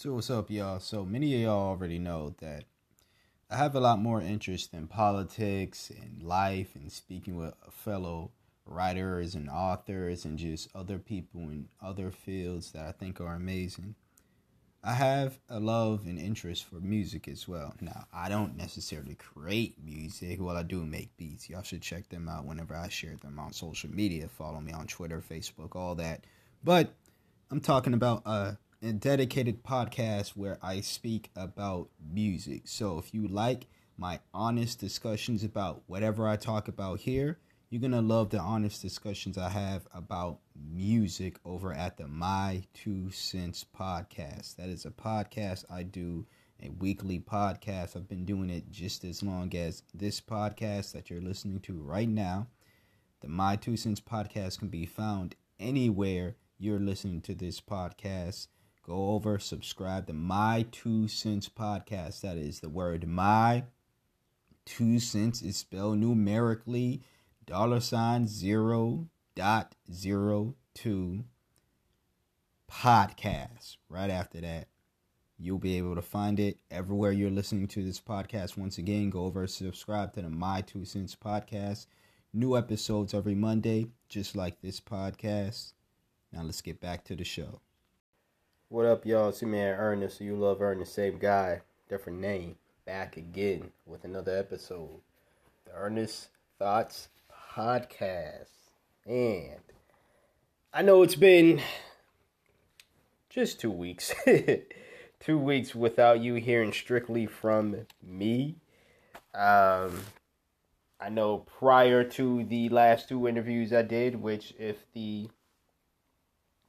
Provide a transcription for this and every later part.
So what's up, y'all? So many of y'all already know that I have a lot more interest in politics and life and speaking with fellow writers and authors and just other people in other fields that I think are amazing. I have a love and interest for music as well. Now, I don't necessarily create music. Well, I do make beats. Y'all should check them out whenever I share them on social media. Follow me on Twitter, Facebook, all that. But I'm talking about a a dedicated podcast where I speak about music. So if you like my honest discussions about whatever I talk about here, you're going to love the honest discussions I have about music over at the My Two Cents podcast. That is a podcast I do, a weekly podcast. I've been doing it just as long as this podcast that you're listening to right now. The My Two Cents podcast can be found anywhere you're listening to this podcast go over, subscribe to My Two Cents Podcast. That is the word My Two Cents is spelled numerically dollar sign zero dot zero two podcast. Right after that, you'll be able to find it everywhere you're listening to this podcast. Once again, go over, subscribe to the My Two Cents Podcast. New episodes every Monday, just like this podcast. Now let's get back to the show. What up, y'all? It's your man Ernest. You love Ernest, same guy, different name. Back again with another episode. The Ernest Thoughts Podcast. And I know it's been just two weeks. two weeks without you hearing strictly from me. Um, I know prior to the last two interviews I did, which if the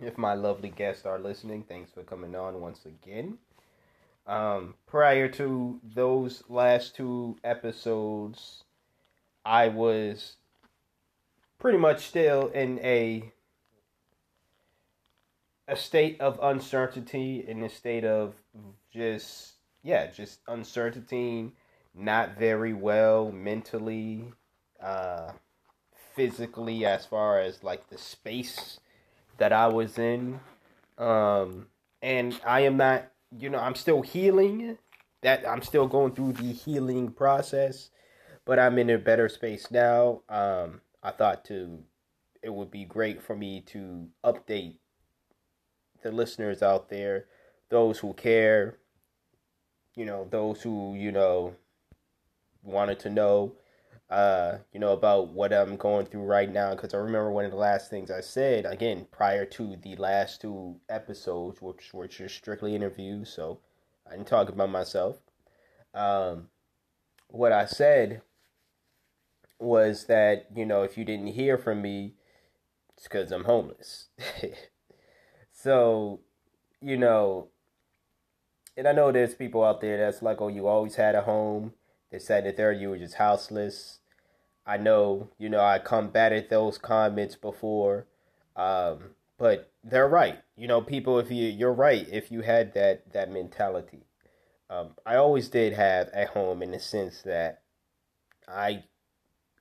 if my lovely guests are listening, thanks for coming on once again. Um, prior to those last two episodes, I was pretty much still in a a state of uncertainty, in a state of just yeah, just uncertainty, not very well mentally, uh, physically, as far as like the space that I was in. Um, and I am not, you know, I'm still healing. That I'm still going through the healing process, but I'm in a better space now. Um, I thought to it would be great for me to update the listeners out there, those who care, you know, those who, you know, wanted to know uh, you know, about what I'm going through right now. Because I remember one of the last things I said, again, prior to the last two episodes, which, which are strictly interviews, so I didn't talk about myself. Um, what I said was that, you know, if you didn't hear from me, it's because I'm homeless. so, you know, and I know there's people out there that's like, oh, you always had a home. They said that there you were just houseless. I know, you know, I combated those comments before, um, but they're right. You know, people, if you you're right, if you had that that mentality, um, I always did have at home in the sense that I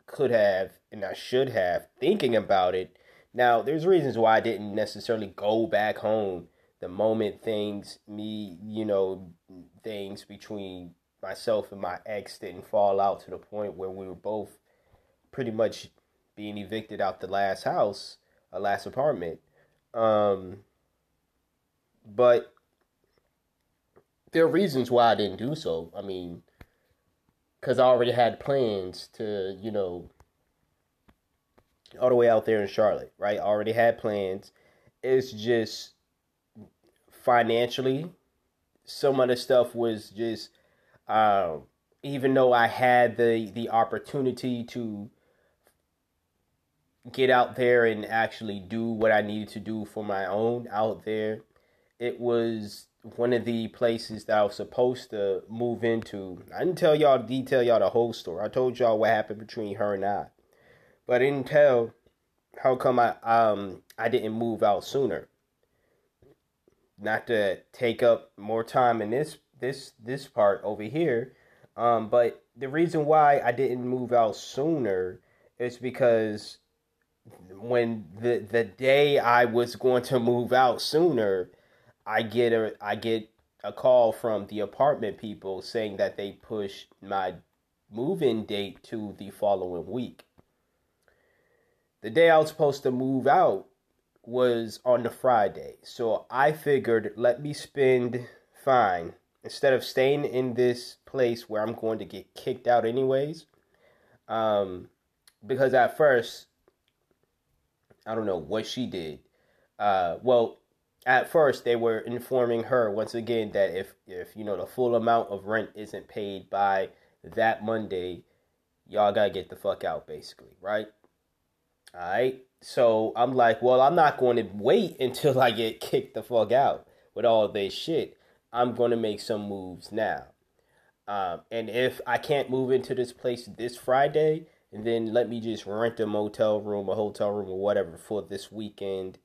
could have and I should have thinking about it. Now, there's reasons why I didn't necessarily go back home the moment things me, you know, things between myself and my ex didn't fall out to the point where we were both pretty much being evicted out the last house, a last apartment. Um, but there are reasons why I didn't do so. I mean, because I already had plans to, you know, all the way out there in Charlotte, right? I already had plans. It's just financially, some of the stuff was just, uh, even though I had the the opportunity to get out there and actually do what I needed to do for my own out there. It was one of the places that I was supposed to move into. I didn't tell y'all detail y'all the whole story. I told y'all what happened between her and I. But I didn't tell how come I um I didn't move out sooner. Not to take up more time in this this this part over here. Um, but the reason why I didn't move out sooner is because when the the day I was going to move out sooner, I get a I get a call from the apartment people saying that they pushed my move in date to the following week. The day I was supposed to move out was on the Friday. So I figured let me spend fine instead of staying in this place where I'm going to get kicked out anyways. Um, because at first, I don't know what she did. Uh, well, at first they were informing her once again that if if you know the full amount of rent isn't paid by that Monday, y'all gotta get the fuck out, basically, right? All right. So I'm like, well, I'm not going to wait until I get kicked the fuck out with all this shit. I'm going to make some moves now. Um, and if I can't move into this place this Friday, then let me just rent a motel room, a hotel room, or whatever for this weekend.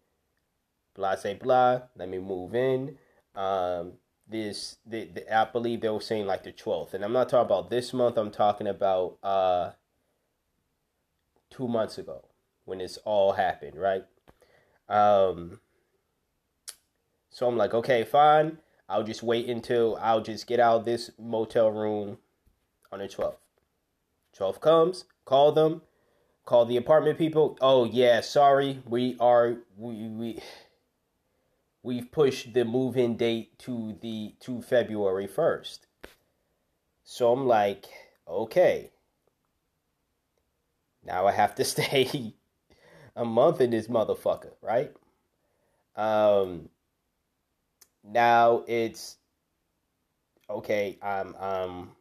Blah, say blah. Let me move in. Um, this, the, the, I believe they were saying like the 12th. And I'm not talking about this month, I'm talking about uh, two months ago when this all happened, right? Um, so I'm like, okay, fine. I'll just wait until I'll just get out of this motel room on the 12th. 12th comes, call them, call the apartment people. Oh yeah, sorry, we are we we we've pushed the move-in date to the to February 1st. So I'm like, okay. Now I have to stay a month in this motherfucker, right? Um now it's okay, I'm um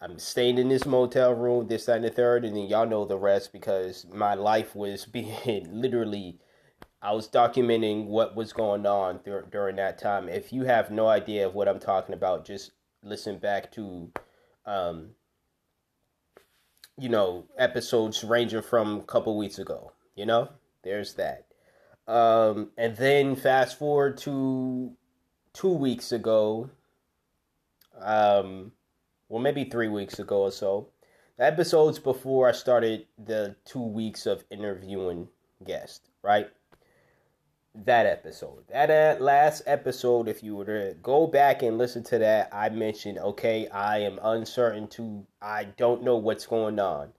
I'm staying in this motel room, this, that, and the third, and then y'all know the rest because my life was being literally I was documenting what was going on dur- during that time. If you have no idea of what I'm talking about, just listen back to um, you know, episodes ranging from a couple weeks ago. You know, there's that. Um, and then fast forward to two weeks ago, um, well, maybe three weeks ago or so. The episodes before I started the two weeks of interviewing guests, right? that episode. That uh, last episode, if you were to go back and listen to that, I mentioned, okay, I am uncertain to, I don't know what's going on.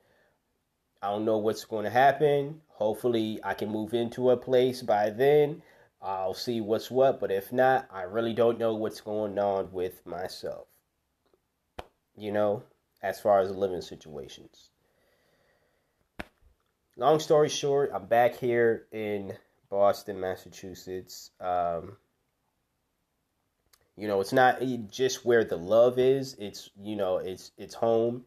I don't know what's going to happen. Hopefully, I can move into a place by then. I'll see what's what, but if not, I really don't know what's going on with myself. You know, as far as living situations. Long story short, I'm back here in Boston, Massachusetts. Um, you know, it's not just where the love is. It's you know, it's it's home,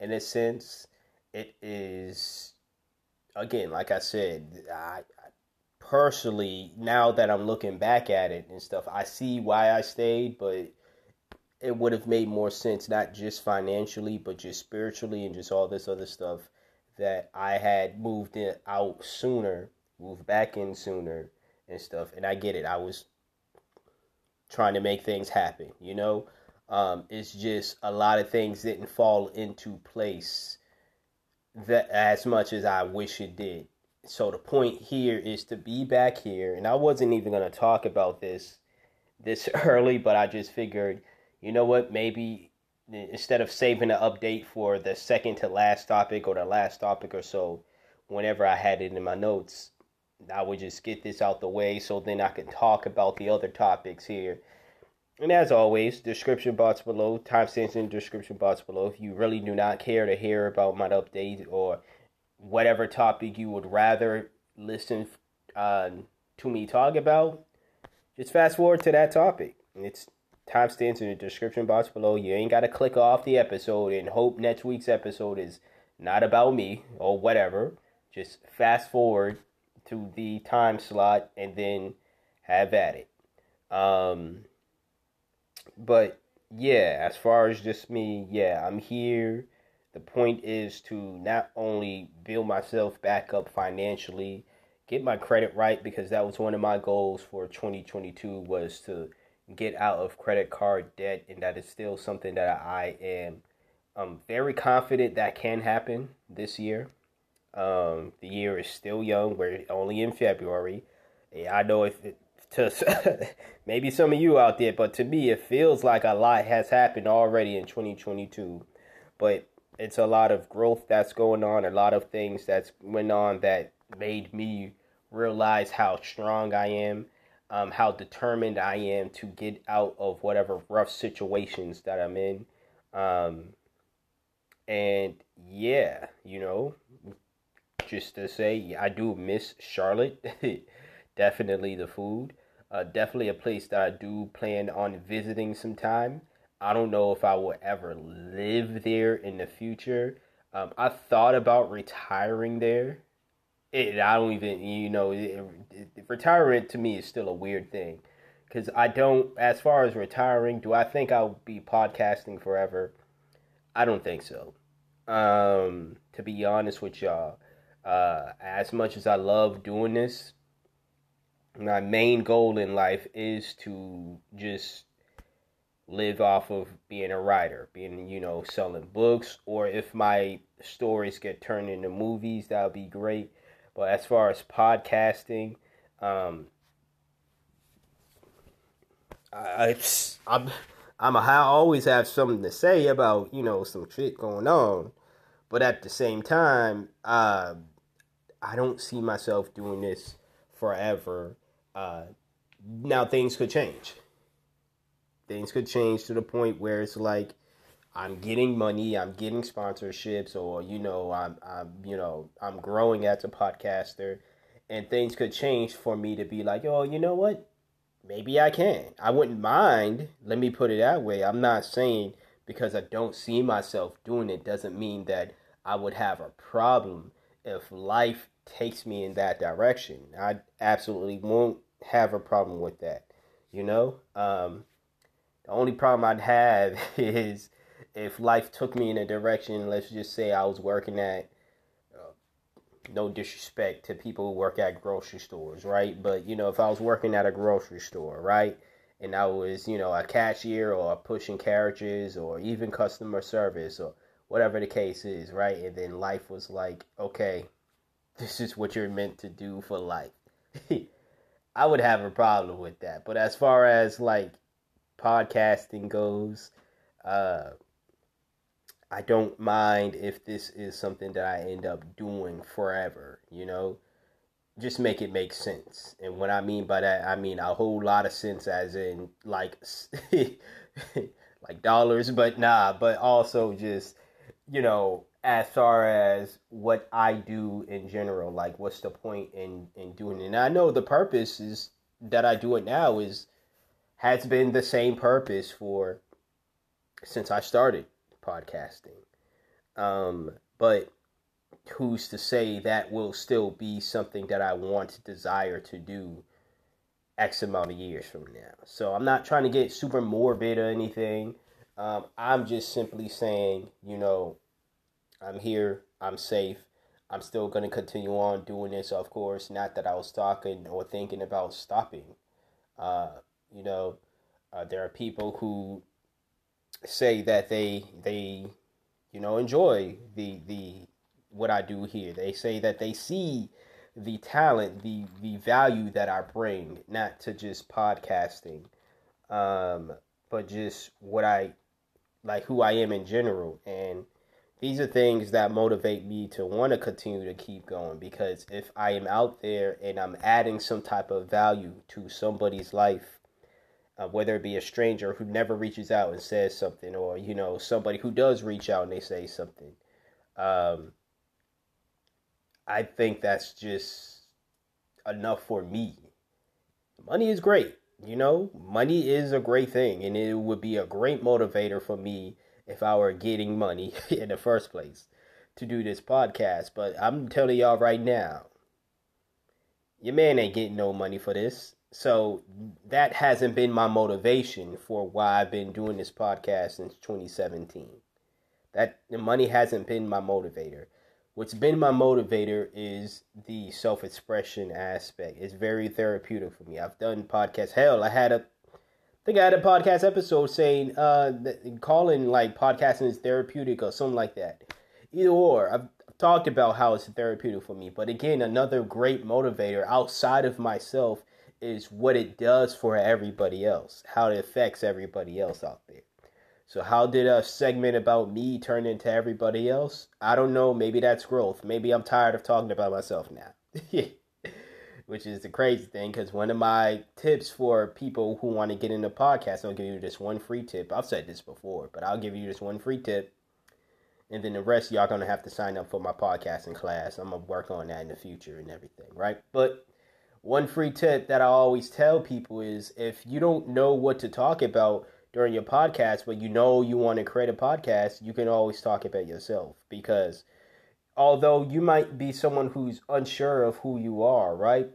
in a sense. It is, again, like I said, I, I personally now that I'm looking back at it and stuff, I see why I stayed, but it would have made more sense not just financially, but just spiritually and just all this other stuff that I had moved it out sooner move back in sooner and stuff. And I get it. I was trying to make things happen, you know? Um, it's just a lot of things didn't fall into place that as much as I wish it did. So the point here is to be back here, and I wasn't even gonna talk about this this early, but I just figured, you know what, maybe instead of saving an update for the second to last topic or the last topic or so, whenever I had it in my notes, I would just get this out the way so then I can talk about the other topics here. And as always, description box below, timestamps in description box below. If you really do not care to hear about my update or whatever topic you would rather listen uh, to me talk about, just fast forward to that topic. It's timestamps in the description box below. You ain't got to click off the episode and hope next week's episode is not about me or whatever. Just fast forward to the time slot and then have at it. Um, but yeah, as far as just me, yeah, I'm here. The point is to not only build myself back up financially, get my credit right because that was one of my goals for 2022 was to get out of credit card debt and that is still something that I am um, very confident that can happen this year. Um, the year is still young. We're only in February. I know if to maybe some of you out there, but to me, it feels like a lot has happened already in 2022. But it's a lot of growth that's going on, a lot of things that's went on that made me realize how strong I am, um, how determined I am to get out of whatever rough situations that I'm in. Um, and yeah, you know, just to say, I do miss Charlotte. definitely the food. Uh, definitely a place that I do plan on visiting sometime. I don't know if I will ever live there in the future. Um, I thought about retiring there. It, I don't even, you know, it, it, retirement to me is still a weird thing. Because I don't, as far as retiring, do I think I'll be podcasting forever? I don't think so. Um, to be honest with y'all, uh, as much as I love doing this, my main goal in life is to just live off of being a writer, being, you know, selling books, or if my stories get turned into movies, that would be great. But as far as podcasting, um, I, I'm, I'm a, I always have something to say about, you know, some shit going on. But at the same time, uh, I don't see myself doing this forever. Uh, now things could change. Things could change to the point where it's like I'm getting money, I'm getting sponsorships, or you know, I'm, I'm, you know, I'm growing as a podcaster, and things could change for me to be like, oh, you know what? Maybe I can. I wouldn't mind. Let me put it that way. I'm not saying because I don't see myself doing it doesn't mean that I would have a problem if life takes me in that direction. I absolutely won't have a problem with that. You know, um, the only problem I'd have is if life took me in a direction. Let's just say I was working at. Uh, no disrespect to people who work at grocery stores, right? But you know, if I was working at a grocery store, right, and I was, you know, a cashier or pushing carriages or even customer service or whatever the case is, right? And then life was like, okay, this is what you're meant to do for life. I would have a problem with that. But as far as like podcasting goes, uh, I don't mind if this is something that I end up doing forever, you know? Just make it make sense. And what I mean by that, I mean a whole lot of sense as in like like dollars, but nah, but also just, you know, as far as what I do in general, like what's the point in in doing it? And I know the purpose is that I do it now is has been the same purpose for since I started podcasting. Um, but who's to say that will still be something that I want to desire to do X amount of years from now? So I'm not trying to get super morbid or anything. Um, I'm just simply saying, you know, I'm here. I'm safe. I'm still going to continue on doing this, of course. Not that I was talking or thinking about stopping. Uh, you know, uh, there are people who say that they they you know enjoy the the what I do here. They say that they see the talent, the the value that I bring, not to just podcasting, um, but just what I like, who I am in general, and these are things that motivate me to want to continue to keep going because if I am out there and I'm adding some type of value to somebody's life, uh, whether it be a stranger who never reaches out and says something, or you know somebody who does reach out and they say something, um, I think that's just enough for me. Money is great, you know. Money is a great thing, and it would be a great motivator for me if I were getting money in the first place to do this podcast. But I'm telling y'all right now, your man ain't getting no money for this. So that hasn't been my motivation for why I've been doing this podcast since 2017. That the money hasn't been my motivator. What's been my motivator is the self-expression aspect. It's very therapeutic for me. I've done podcasts. Hell, I had a think I had a podcast episode saying uh calling like podcasting is therapeutic or something like that. Either or, I've talked about how it's therapeutic for me. But again, another great motivator outside of myself is what it does for everybody else, how it affects everybody else out there. So how did a segment about me turn into everybody else? I don't know. Maybe that's growth. Maybe I'm tired of talking about myself now. Which is the crazy thing because one of my tips for people who want to get into podcasts, I'll give you this one free tip. I've said this before, but I'll give you this one free tip. And then the rest y'all gonna have to sign up for my podcasting class. I'm gonna work on that in the future and everything, right? But one free tip that I always tell people is if you don't know what to talk about, during your podcast, but you know you want to create a podcast, you can always talk about yourself because although you might be someone who's unsure of who you are, right?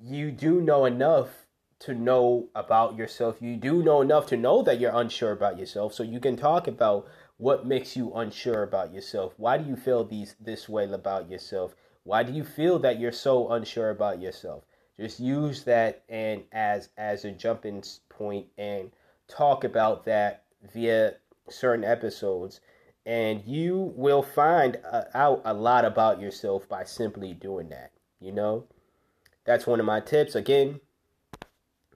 You do know enough to know about yourself. You do know enough to know that you're unsure about yourself, so you can talk about what makes you unsure about yourself. Why do you feel these this way about yourself? Why do you feel that you're so unsure about yourself? Just use that and as as a jumping point and talk about that via certain episodes. And you will find uh, out a lot about yourself by simply doing that you know? That's one of my tips. Again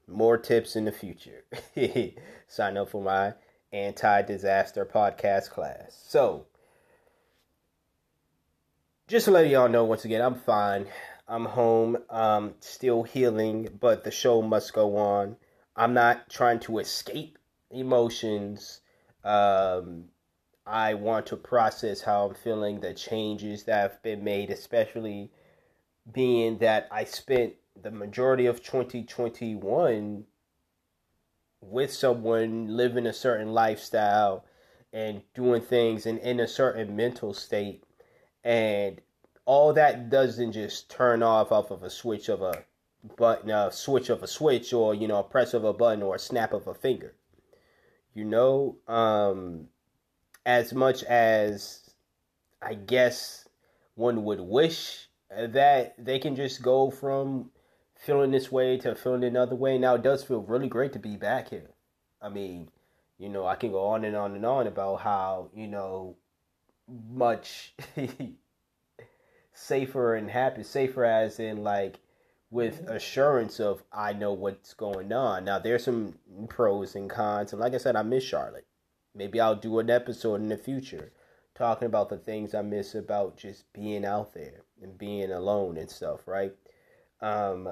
more tips in the future. Sign up for my anti-disaster podcast class. So just to let y'all know once again i'm fine i'm home um still healing but the show must go on I'm not trying to escape emotions. Um, I want to process how I'm feeling, the changes that have been made, especially being that I spent the majority of 2021 with someone living a certain lifestyle and doing things and in a certain mental state. And all that doesn't just turn off off of a switch of a button, a switch of a switch, or you know, a press of a button, or a snap of a finger. You know, um, as much as I guess one would wish that they can just go from feeling this way to feeling another way. Now it does feel really great to be back here. I mean, you know, I can go on and on and on about how, you know, much safer and happy, safer as in like with assurance of I know what's going on. Now there's some pros and cons, and like I said, I miss Charlotte. Maybe I'll do an episode in the future talking about the things I miss about just being out there and being alone and stuff, right? Um,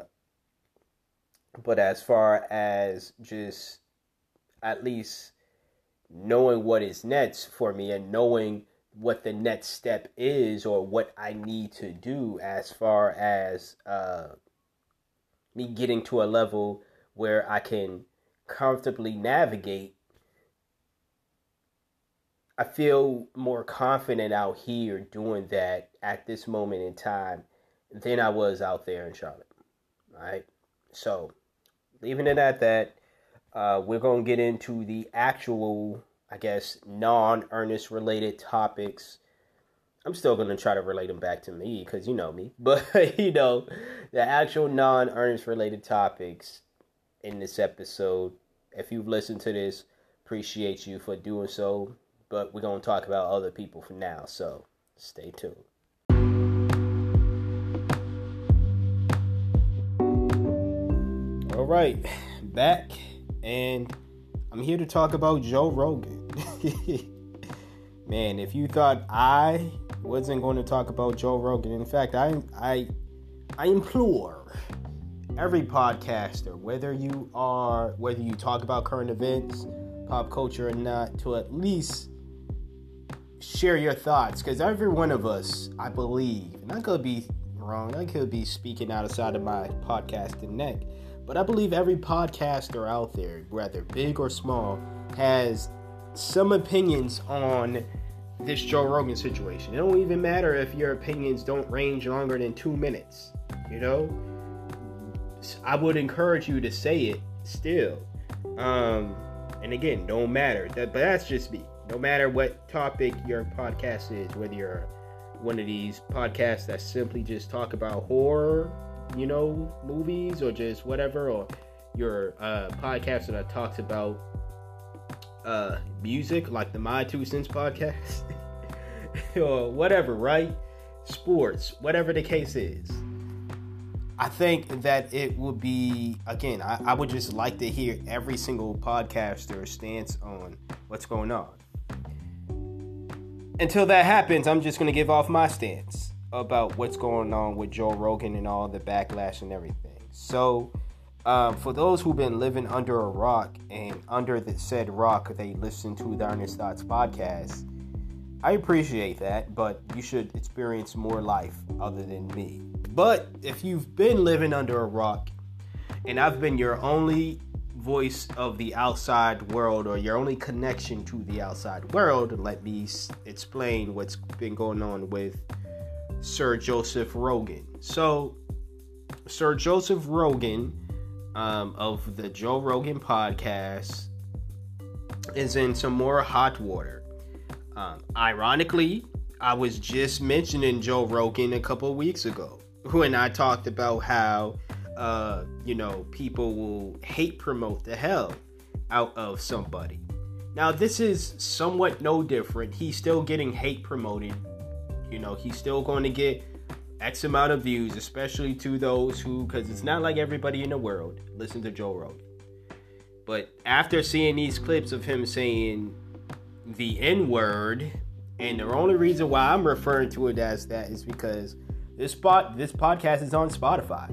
but as far as just at least knowing what is next for me and knowing what the next step is or what I need to do as far as uh, me getting to a level where I can comfortably navigate, I feel more confident out here doing that at this moment in time than I was out there in Charlotte. All right. So, leaving it at that, uh, we're going to get into the actual, I guess, non earnest related topics I'm still gonna try to relate them back to me because you know me. But you know, the actual non earnest related topics in this episode. If you've listened to this, appreciate you for doing so. But we're gonna talk about other people for now, so stay tuned. All right, back, and I'm here to talk about Joe Rogan. Man, if you thought I wasn't going to talk about Joe Rogan. In fact, I I I implore every podcaster, whether you are whether you talk about current events, pop culture or not, to at least share your thoughts because every one of us, I believe, and I could be wrong, I could be speaking outside of my podcasting neck, but I believe every podcaster out there, whether big or small, has some opinions on this Joe Rogan situation. It don't even matter if your opinions don't range longer than two minutes. You know, I would encourage you to say it still. Um, and again, don't matter. That, but that's just me. No matter what topic your podcast is, whether you're one of these podcasts that simply just talk about horror, you know, movies or just whatever, or your uh, podcast that talks about uh, music, like the My Two Cents podcast, or whatever, right? Sports, whatever the case is. I think that it would be again. I, I would just like to hear every single podcaster stance on what's going on. Until that happens, I'm just going to give off my stance about what's going on with Joe Rogan and all the backlash and everything. So, um, for those who've been living under a rock and under the said rock, they listen to the Earnest Thoughts podcast. I appreciate that, but you should experience more life other than me. But if you've been living under a rock and I've been your only voice of the outside world or your only connection to the outside world, let me explain what's been going on with Sir Joseph Rogan. So, Sir Joseph Rogan um, of the Joe Rogan podcast is in some more hot water. Um, ironically, I was just mentioning Joe Rogan a couple weeks ago when I talked about how, uh, you know, people will hate promote the hell out of somebody. Now, this is somewhat no different. He's still getting hate promoted you know, he's still going to get X amount of views, especially to those who, because it's not like everybody in the world listen to Joe Rogan. But after seeing these clips of him saying the N word, and the only reason why I'm referring to it as that is because this spot, this podcast is on Spotify,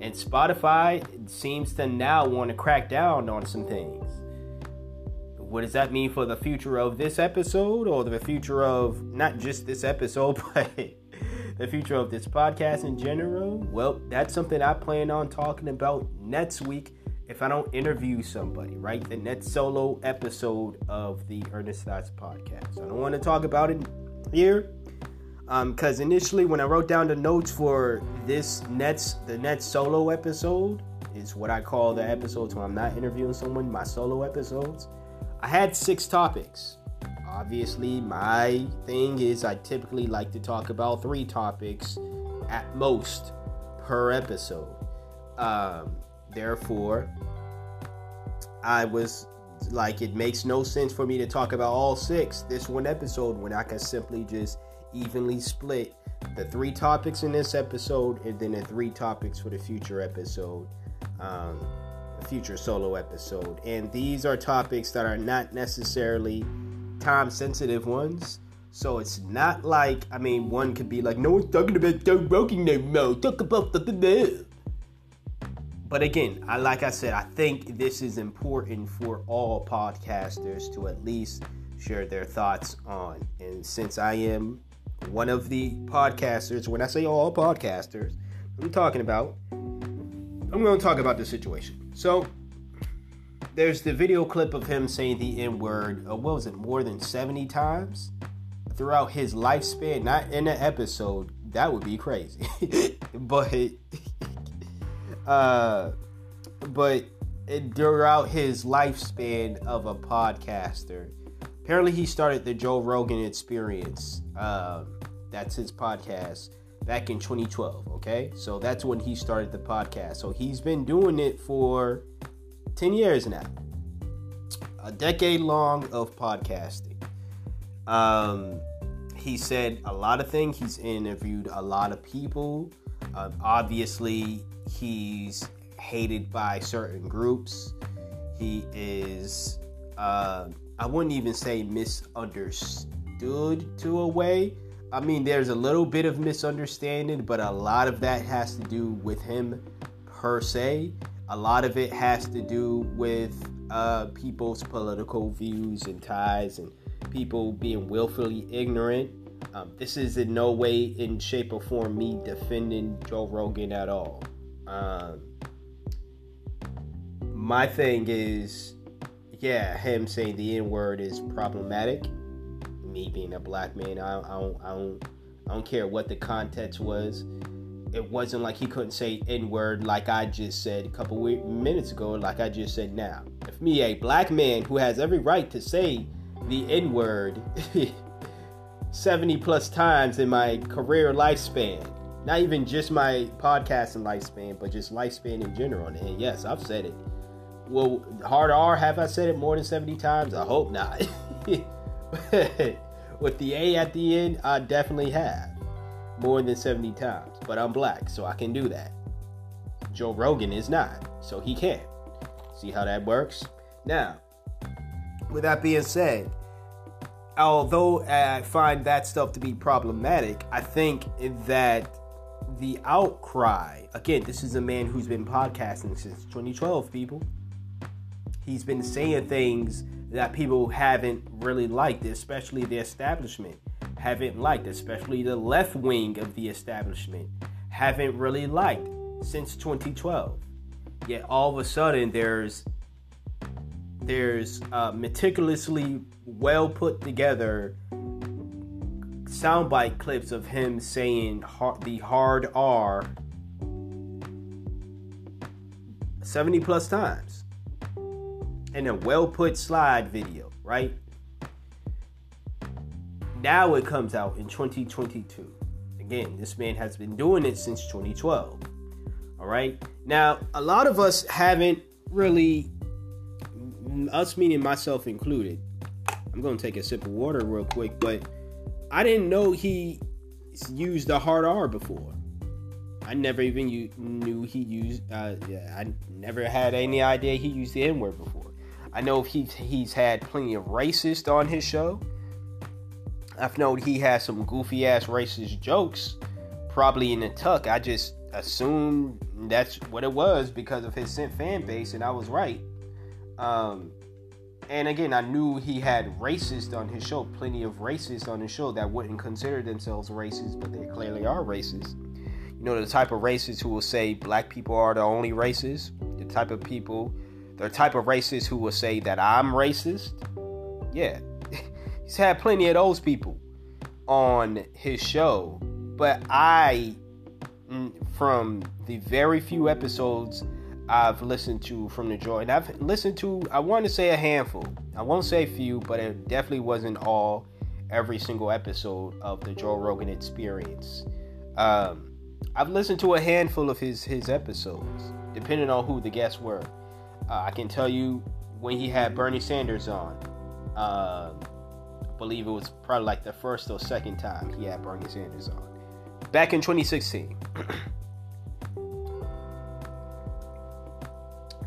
and Spotify seems to now want to crack down on some things what does that mean for the future of this episode or the future of not just this episode, but the future of this podcast in general? Well, that's something I plan on talking about next week if I don't interview somebody, right? The next solo episode of the Earnest Thoughts podcast. I don't want to talk about it here because um, initially when I wrote down the notes for this next the next solo episode is what I call the episodes when I'm not interviewing someone, my solo episodes. I had six topics. Obviously, my thing is I typically like to talk about three topics at most per episode. Um, therefore, I was like, it makes no sense for me to talk about all six this one episode when I can simply just evenly split the three topics in this episode and then the three topics for the future episode. Um, future solo episode. And these are topics that are not necessarily time sensitive ones. So it's not like, I mean, one could be like, no one's talking about Joe Rogan no more. Talk about the. But again, I like I said, I think this is important for all podcasters to at least share their thoughts on. And since I am one of the podcasters, when I say all podcasters, I'm talking about, I'm going to talk about the situation. So there's the video clip of him saying the N word, uh, what was it, more than 70 times throughout his lifespan, not in an episode. That would be crazy. but, uh, but throughout his lifespan of a podcaster, apparently he started the Joe Rogan Experience. Uh, that's his podcast back in 2012. Okay, so that's when he started the podcast. So he's been doing it for 10 years now, a decade long of podcasting. Um, he said a lot of things. He's interviewed a lot of people. Um, obviously, he's hated by certain groups. He is, uh, I wouldn't even say misunderstood to a way I mean, there's a little bit of misunderstanding, but a lot of that has to do with him per se. A lot of it has to do with uh, people's political views and ties and people being willfully ignorant. Um, this is in no way, in shape, or form me defending Joe Rogan at all. Um, my thing is, yeah, him saying the N word is problematic me being a black man. I, I don't, I don't, I don't care what the context was. It wasn't like he couldn't say N word like I just said a couple minutes ago, like I just said now. If me, a black man who has every right to say the N word 70 plus times in my career lifespan, not even just my podcasting lifespan, but just lifespan in general. And yes, I've said it. Well, hard R, have I said it more than 70 times? I hope not. with the A at the end, I definitely have more than 70 times. But I'm black, so I can do that. Joe Rogan is not, so he can't. See how that works? Now, with that being said, although I find that stuff to be problematic, I think that the outcry again, this is a man who's been podcasting since 2012, people. He's been saying things that people haven't really liked, especially the establishment haven't liked, especially the left wing of the establishment haven't really liked since 2012. Yet all of a sudden there's there's uh, meticulously well put together soundbite clips of him saying hard, the hard R 70 plus times in a well put slide video, right? Now it comes out in 2022. Again, this man has been doing it since 2012. All right. Now, a lot of us haven't really, us meaning myself included. I'm going to take a sip of water real quick, but I didn't know he used the hard R before. I never even knew he used. Uh, yeah, I never had any idea he used the N word before. I know he's he's had plenty of racist on his show. I've known he has some goofy ass racist jokes, probably in the tuck. I just assumed that's what it was because of his fan base, and I was right. Um, and again, I knew he had racist on his show, plenty of racists on his show that wouldn't consider themselves racist, but they clearly are racist. You know, the type of racists who will say black people are the only races, the type of people, the type of racists who will say that I'm racist. Yeah, he's had plenty of those people on his show, but I, mm, from the very few episodes I've listened to from the Joy, and I've listened to, I want to say a handful. I won't say few, but it definitely wasn't all, every single episode of the Joe Rogan Experience. Um, I've listened to a handful of his his episodes, depending on who the guests were. Uh, I can tell you when he had Bernie Sanders on. Uh, believe it was probably like the first or second time he had Bernie Sanders on. Back in 2016.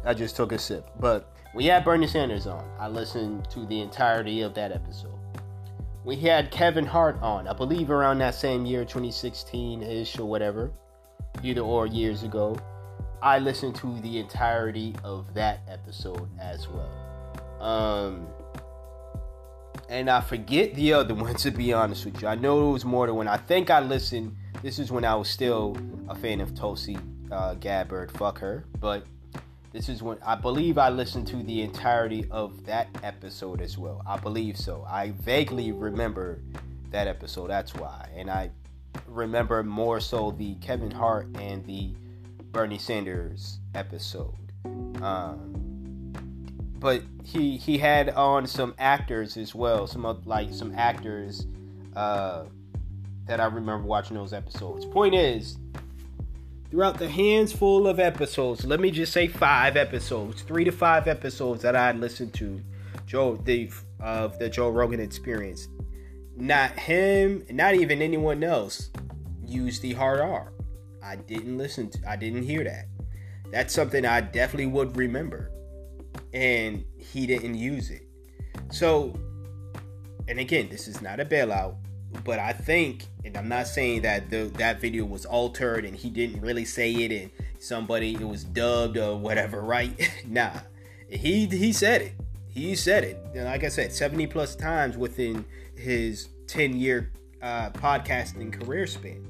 I just took a sip. But we had Bernie Sanders on. I listened to the entirety of that episode we had Kevin Hart on, I believe around that same year, 2016 ish or whatever, either or years ago. I listened to the entirety of that episode as well. Um, and I forget the other one to be honest with you. I know it was more than one. I think I listened. This is when I was still a fan of Tulsi uh, Gabbard. Fuck her, but this is when I believe I listened to the entirety of that episode as well. I believe so. I vaguely remember that episode. That's why. And I remember more so the Kevin Hart and the Bernie Sanders episode. Um, but he he had on some actors as well. Some like some actors uh, that I remember watching those episodes. Point is, throughout the handful of episodes, let me just say five episodes, three to five episodes that I listened to, Joe the of the Joe Rogan Experience. Not him, not even anyone else used the hard R. I didn't listen to. I didn't hear that. That's something I definitely would remember, and he didn't use it. So, and again, this is not a bailout but I think, and I'm not saying that the, that video was altered and he didn't really say it and somebody it was dubbed or whatever, right? nah, he he said it. He said it. And like I said, 70 plus times within his 10 year uh, podcasting career span.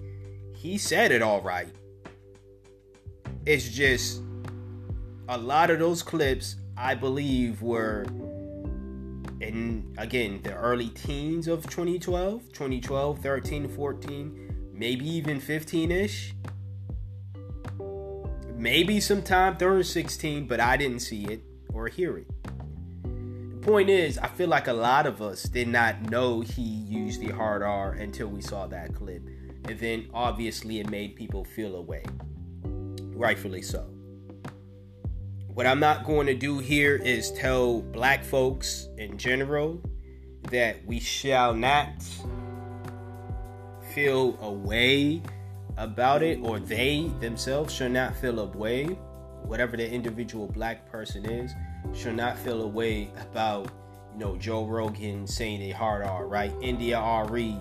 He said it all right. It's just a lot of those clips, I believe, were in again the early teens of 2012 2012 13 14 maybe even 15ish maybe sometime during 16 but i didn't see it or hear it. The point is i feel like a lot of us did not know he used the hard r until we saw that clip. And then obviously it made people feel away. Rightfully so what I'm not going to do here is tell black folks in general that we shall not feel a way about it, or they themselves should not feel a way, whatever the individual black person is, should not feel a way about, you know, Joe Rogan saying a hard R, right? India Arie,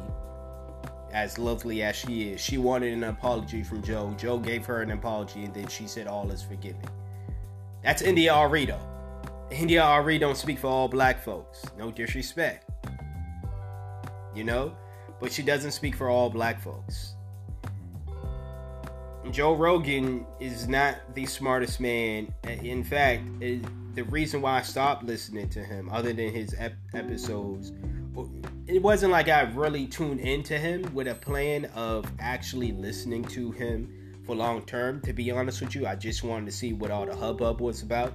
as lovely as she is, she wanted an apology from Joe. Joe gave her an apology, and then she said all is forgiven. That's India though. India Arie don't speak for all black folks. No disrespect. You know? But she doesn't speak for all black folks. Joe Rogan is not the smartest man. In fact, the reason why I stopped listening to him, other than his ep- episodes, it wasn't like I really tuned into him with a plan of actually listening to him for long term. To be honest with you, I just wanted to see what all the hubbub was about.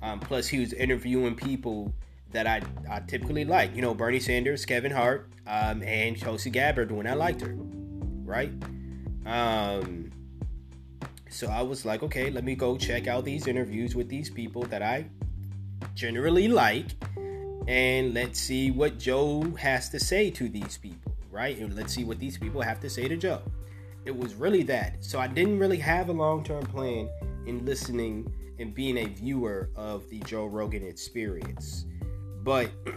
Um, plus, he was interviewing people that I, I typically like. You know, Bernie Sanders, Kevin Hart, um, and Tulsi Gabbard when I liked her, right? Um, so I was like, okay, let me go check out these interviews with these people that I generally like, and let's see what Joe has to say to these people, right? And let's see what these people have to say to Joe. It was really that. So I didn't really have a long term plan in listening and being a viewer of the Joe Rogan experience. But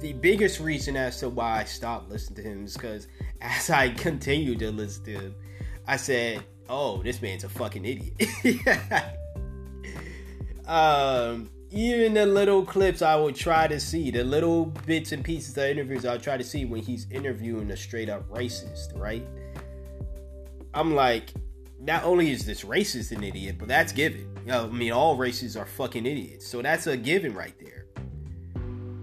the biggest reason as to why I stopped listening to him is because as I continued to listen to him, I said, "Oh, this man's a fucking idiot." um, even the little clips I would try to see, the little bits and pieces of interviews I'll try to see when he's interviewing a straight up racist, right? I'm like, not only is this racist an idiot, but that's given. You know, I mean, all races are fucking idiots. So that's a given right there.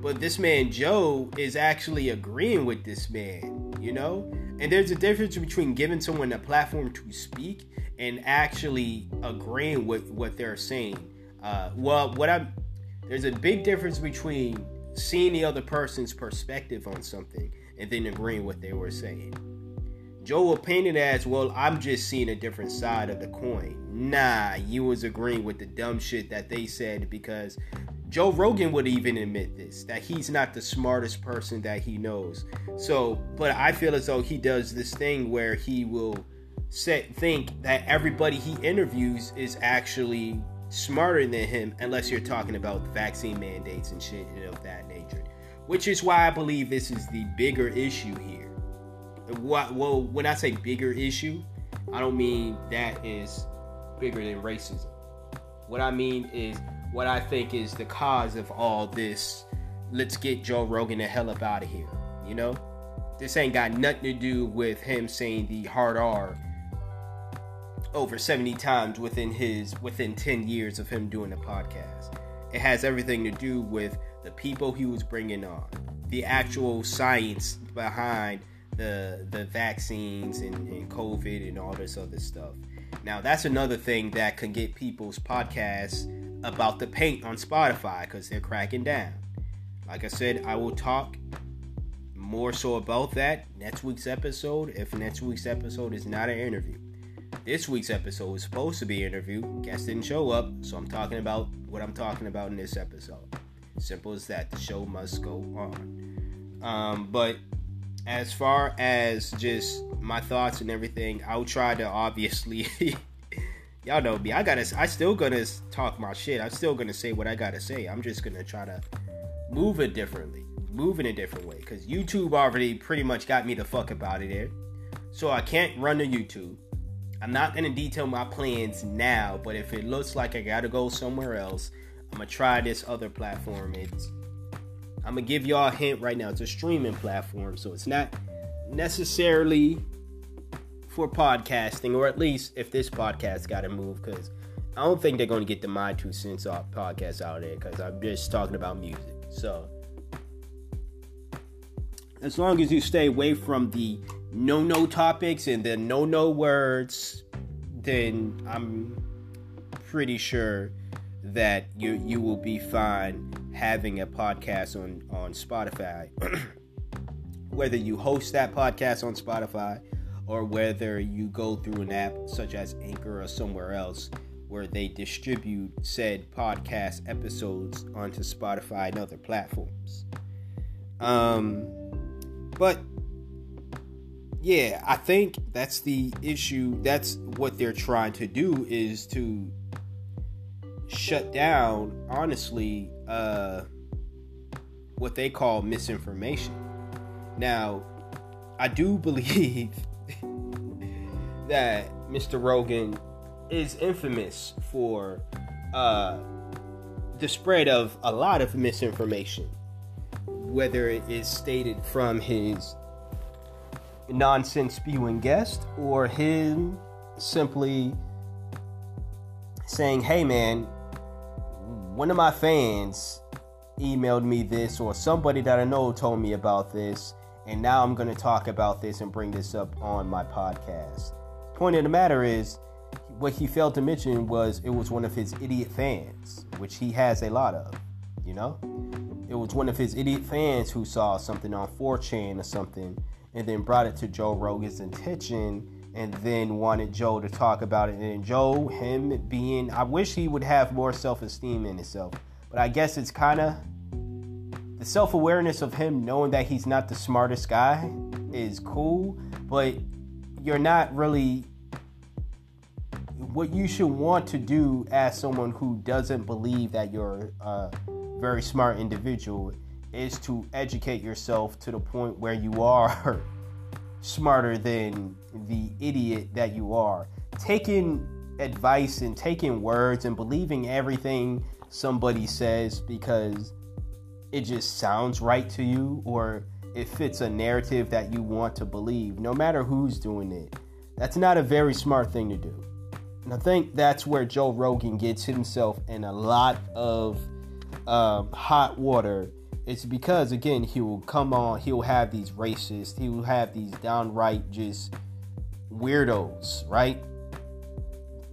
But this man, Joe, is actually agreeing with this man, you know? And there's a difference between giving someone a platform to speak and actually agreeing with what they're saying. Uh, well, what I'm there's a big difference between seeing the other person's perspective on something and then agreeing what they were saying. Joe painted as, well, I'm just seeing a different side of the coin. Nah, you was agreeing with the dumb shit that they said because Joe Rogan would even admit this that he's not the smartest person that he knows. So, but I feel as though he does this thing where he will set think that everybody he interviews is actually smarter than him unless you're talking about vaccine mandates and shit of that nature. Which is why I believe this is the bigger issue here what well when I say bigger issue, I don't mean that is bigger than racism. What I mean is what I think is the cause of all this. Let's get Joe Rogan the hell up out of here. You know, this ain't got nothing to do with him saying the hard R over 70 times within his within 10 years of him doing the podcast. It has everything to do with the people he was bringing on, the actual science behind the the vaccines and, and COVID and all this other stuff. Now that's another thing that can get people's podcasts about the paint on Spotify because they're cracking down. Like I said, I will talk more so about that next week's episode. If next week's episode is not an interview, this week's episode was supposed to be an interview. Guest didn't show up, so I'm talking about what I'm talking about in this episode. Simple as that. The show must go on. Um, but as far as just my thoughts and everything, I'll try to obviously y'all know me. I gotta I still gonna talk my shit. I'm still gonna say what I gotta say. I'm just gonna try to move it differently. Move in a different way. Cause YouTube already pretty much got me the fuck about it there. So I can't run to YouTube. I'm not gonna detail my plans now, but if it looks like I gotta go somewhere else, I'm gonna try this other platform. It's I'm gonna give y'all a hint right now. It's a streaming platform, so it's not necessarily for podcasting, or at least if this podcast got to move, because I don't think they're gonna get the My Two Cents off podcast out of there, because I'm just talking about music. So as long as you stay away from the no no topics and then no no words, then I'm pretty sure that you you will be fine having a podcast on on Spotify. whether you host that podcast on Spotify or whether you go through an app such as Anchor or somewhere else where they distribute said podcast episodes onto Spotify and other platforms. Um, but yeah, I think that's the issue. That's what they're trying to do is to shut down, honestly, uh, what they call misinformation. Now, I do believe that Mr. Rogan is infamous for uh, the spread of a lot of misinformation, whether it is stated from his nonsense spewing guest or him simply saying, hey man, one of my fans emailed me this, or somebody that I know told me about this, and now I'm going to talk about this and bring this up on my podcast. Point of the matter is, what he failed to mention was it was one of his idiot fans, which he has a lot of, you know? It was one of his idiot fans who saw something on 4chan or something and then brought it to Joe Rogan's attention and then wanted Joe to talk about it. And Joe, him being, I wish he would have more self esteem in himself, but I guess it's kind of the self awareness of him knowing that he's not the smartest guy is cool, but you're not really what you should want to do as someone who doesn't believe that you're a very smart individual is to educate yourself to the point where you are smarter than the idiot that you are. Taking advice and taking words and believing everything somebody says because it just sounds right to you or it fits a narrative that you want to believe, no matter who's doing it. That's not a very smart thing to do. And I think that's where Joe Rogan gets himself in a lot of um, hot water it's because again he will come on he'll have these racists he will have these downright just weirdos right?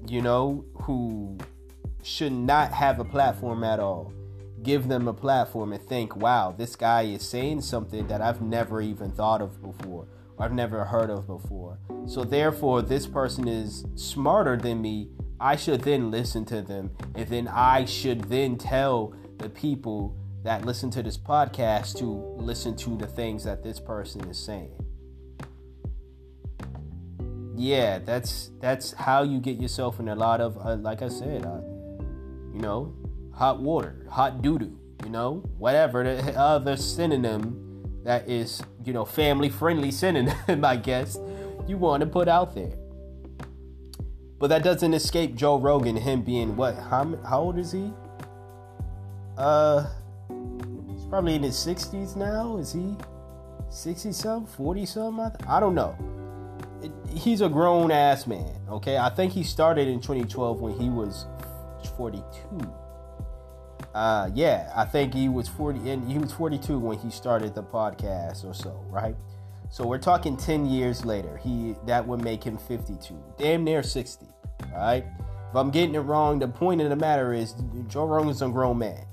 You know who should not have a platform at all. Give them a platform and think wow this guy is saying something that i've never even thought of before or i've never heard of before. So therefore this person is smarter than me. I should then listen to them and then i should then tell the people that listen to this podcast to listen to the things that this person is saying. Yeah, that's that's how you get yourself in a lot of uh, like I said, uh, you know, hot water, hot doo doo, you know, whatever the other synonym that is, you know, family friendly synonym, I guess, you want to put out there. But that doesn't escape Joe Rogan, him being what? How, how old is he? Uh, probably in his 60s now. Is he 60 something, 40 something? I, don't know. It, he's a grown ass man, okay? I think he started in 2012 when he was 42. Uh, yeah, I think he was 40 and he was 42 when he started the podcast or so, right? So we're talking 10 years later. He that would make him 52. Damn near 60, right? If I'm getting it wrong, the point of the matter is Joe Rogan's a grown man.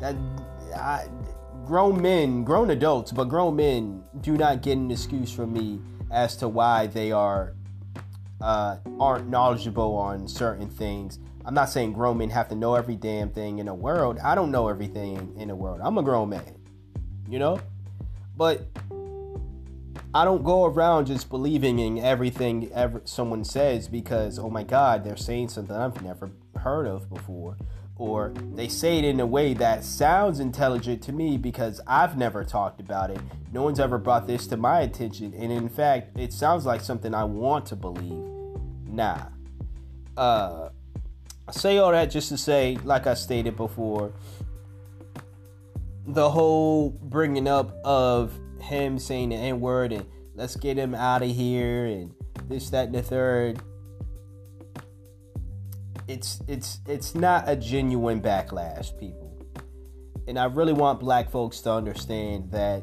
That I, grown men, grown adults, but grown men do not get an excuse from me as to why they are uh, aren't knowledgeable on certain things. I'm not saying grown men have to know every damn thing in the world. I don't know everything in the world. I'm a grown man, you know, but I don't go around just believing in everything ever someone says because oh my god, they're saying something I've never heard of before or they say it in a way that sounds intelligent to me because I've never talked about it. No one's ever brought this to my attention, and in fact, it sounds like something I want to believe. Nah. Uh, I say all that just to say, like I stated before, the whole bringing up of him saying the N word and let's get him out of here and this, that, and the third it's it's it's not a genuine backlash, people. And I really want black folks to understand that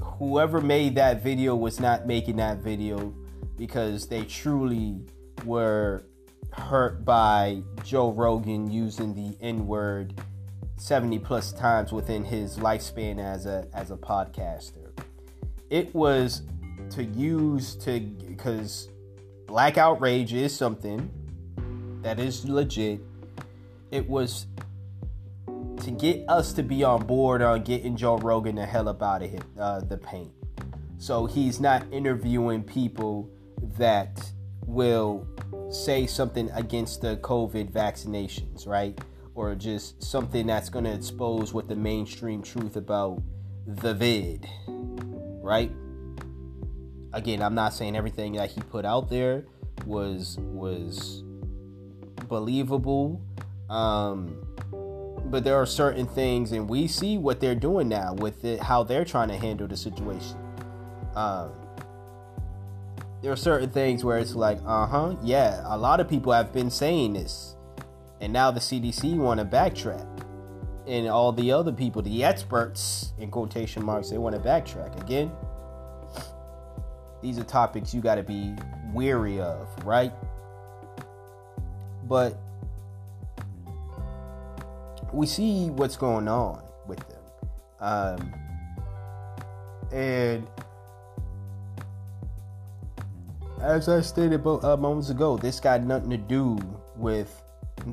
whoever made that video was not making that video because they truly were hurt by Joe Rogan using the N-word 70 plus times within his lifespan as a as a podcaster. It was to use to because Black Outrage is something that is legit. It was to get us to be on board on getting Joe Rogan the hell up out of uh, the paint. So he's not interviewing people that will say something against the COVID vaccinations, right? Or just something that's going to expose what the mainstream truth about the vid, right? Again, I'm not saying everything that he put out there was was believable. Um, but there are certain things, and we see what they're doing now with it, how they're trying to handle the situation. Um, there are certain things where it's like, uh huh, yeah, a lot of people have been saying this, and now the CDC want to backtrack, and all the other people, the experts in quotation marks, they want to backtrack again. These are topics you got to be weary of, right? But we see what's going on with them. Um, and as I stated uh, moments ago, this got nothing to do with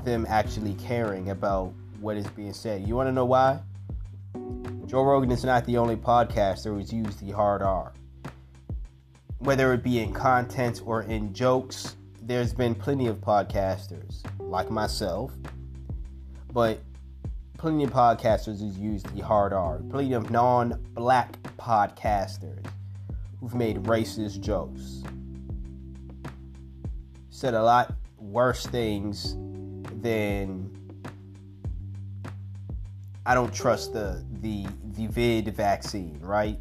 them actually caring about what is being said. You want to know why? Joe Rogan is not the only podcaster who's used the hard R. Whether it be in content or in jokes, there's been plenty of podcasters like myself, but plenty of podcasters who's used the hard R. Plenty of non black podcasters who've made racist jokes said a lot worse things than I don't trust the the the vid vaccine, right?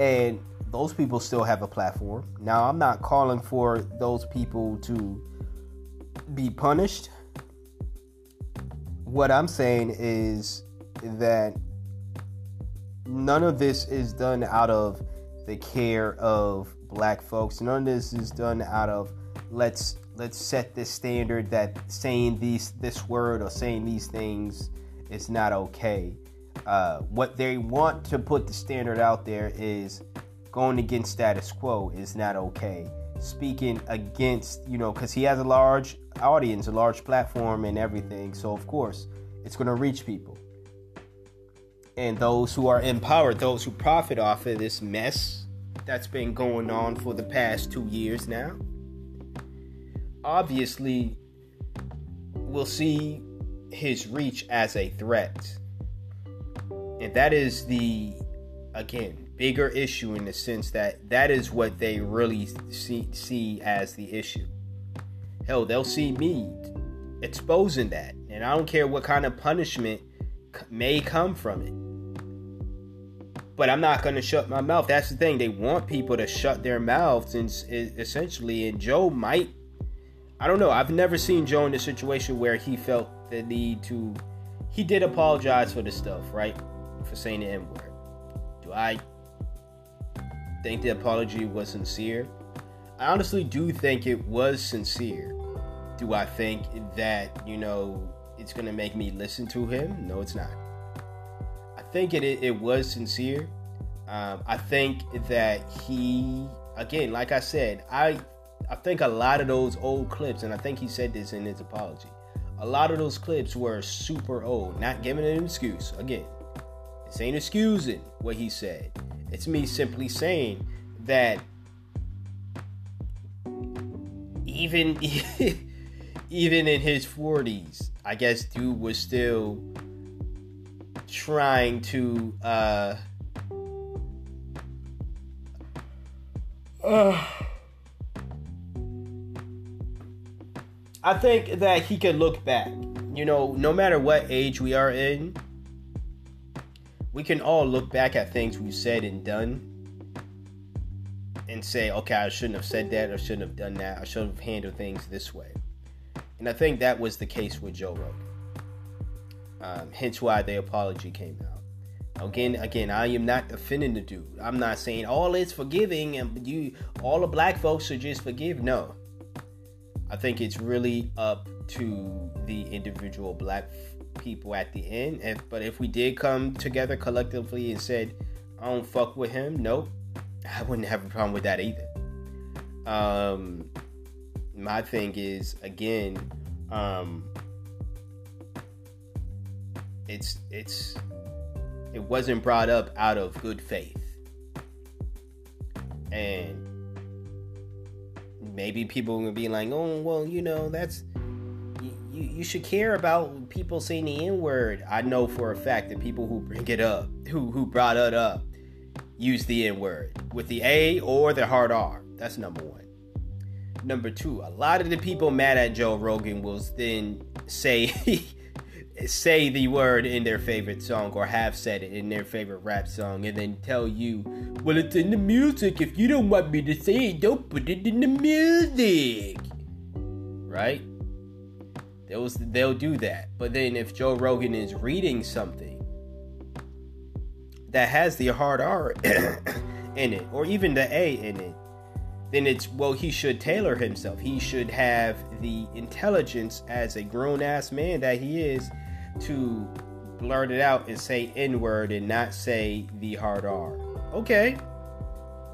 And those people still have a platform. Now, I'm not calling for those people to be punished. What I'm saying is that none of this is done out of the care of black folks. None of this is done out of let's let's set this standard that saying these this word or saying these things is not okay. Uh, what they want to put the standard out there is going against status quo is not okay. Speaking against, you know, because he has a large audience, a large platform, and everything. So, of course, it's going to reach people. And those who are empowered, those who profit off of this mess that's been going on for the past two years now, obviously will see his reach as a threat. And that is the, again, bigger issue in the sense that that is what they really see, see as the issue. Hell, they'll see me exposing that. And I don't care what kind of punishment may come from it but I'm not going to shut my mouth. That's the thing. They want people to shut their mouths, and essentially, and Joe might. I don't know. I've never seen Joe in a situation where he felt the need to. He did apologize for the stuff, right? For saying the N word. Do I think the apology was sincere? I honestly do think it was sincere. Do I think that, you know, it's going to make me listen to him? No, it's not I think it it was sincere. Um, I think that he, again, like I said, I I think a lot of those old clips, and I think he said this in his apology. A lot of those clips were super old, not giving an excuse. Again, this ain't excusing what he said. It's me simply saying that even even in his 40s, I guess dude was still trying to uh, uh, I think that he can look back. You know, no matter what age we are in, we can all look back at things we've said and done and say, okay, I shouldn't have said that, or shouldn't have done that, I should have handled things this way. And I think that was the case with Joe Rogan. Um, hence why the apology came out. Again, again, I am not defending the dude. I'm not saying all is forgiving and you all the black folks should just forgive. No. I think it's really up to the individual black people at the end. If, but if we did come together collectively and said, I don't fuck with him, nope, I wouldn't have a problem with that either. Um, my thing is, again, um, it's it's It wasn't brought up out of good faith. And maybe people will be like, oh, well, you know, that's. You, you should care about people saying the N word. I know for a fact that people who bring it up, who, who brought it up, use the N word with the A or the hard R. That's number one. Number two, a lot of the people mad at Joe Rogan will then say say the word in their favorite song or have said it in their favorite rap song and then tell you, well, it's in the music. If you don't want me to say it, don't put it in the music. Right? They'll, they'll do that. But then if Joe Rogan is reading something that has the hard R in it, or even the A in it, then it's well he should tailor himself. He should have the intelligence as a grown-ass man that he is to blurt it out and say n-word and not say the hard r. Okay.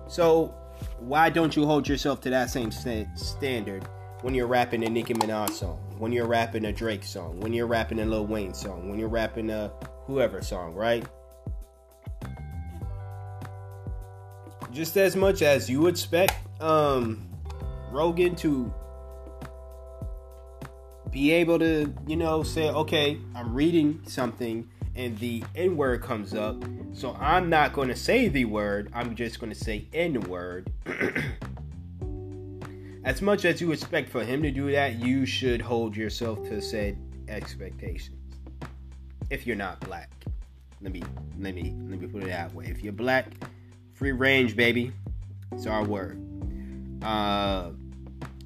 So why don't you hold yourself to that same st- standard when you're rapping a Nicki Minaj song, when you're rapping a Drake song, when you're rapping a Lil Wayne song, when you're rapping a whoever song, right? Just as much as you expect um Rogan to be able to, you know, say, okay, I'm reading something and the N word comes up, so I'm not going to say the word, I'm just going to say N word. as much as you expect for him to do that, you should hold yourself to said expectations. If you're not black. Let me let me let me put it that way. If you're black, free range, baby. It's our word. Uh,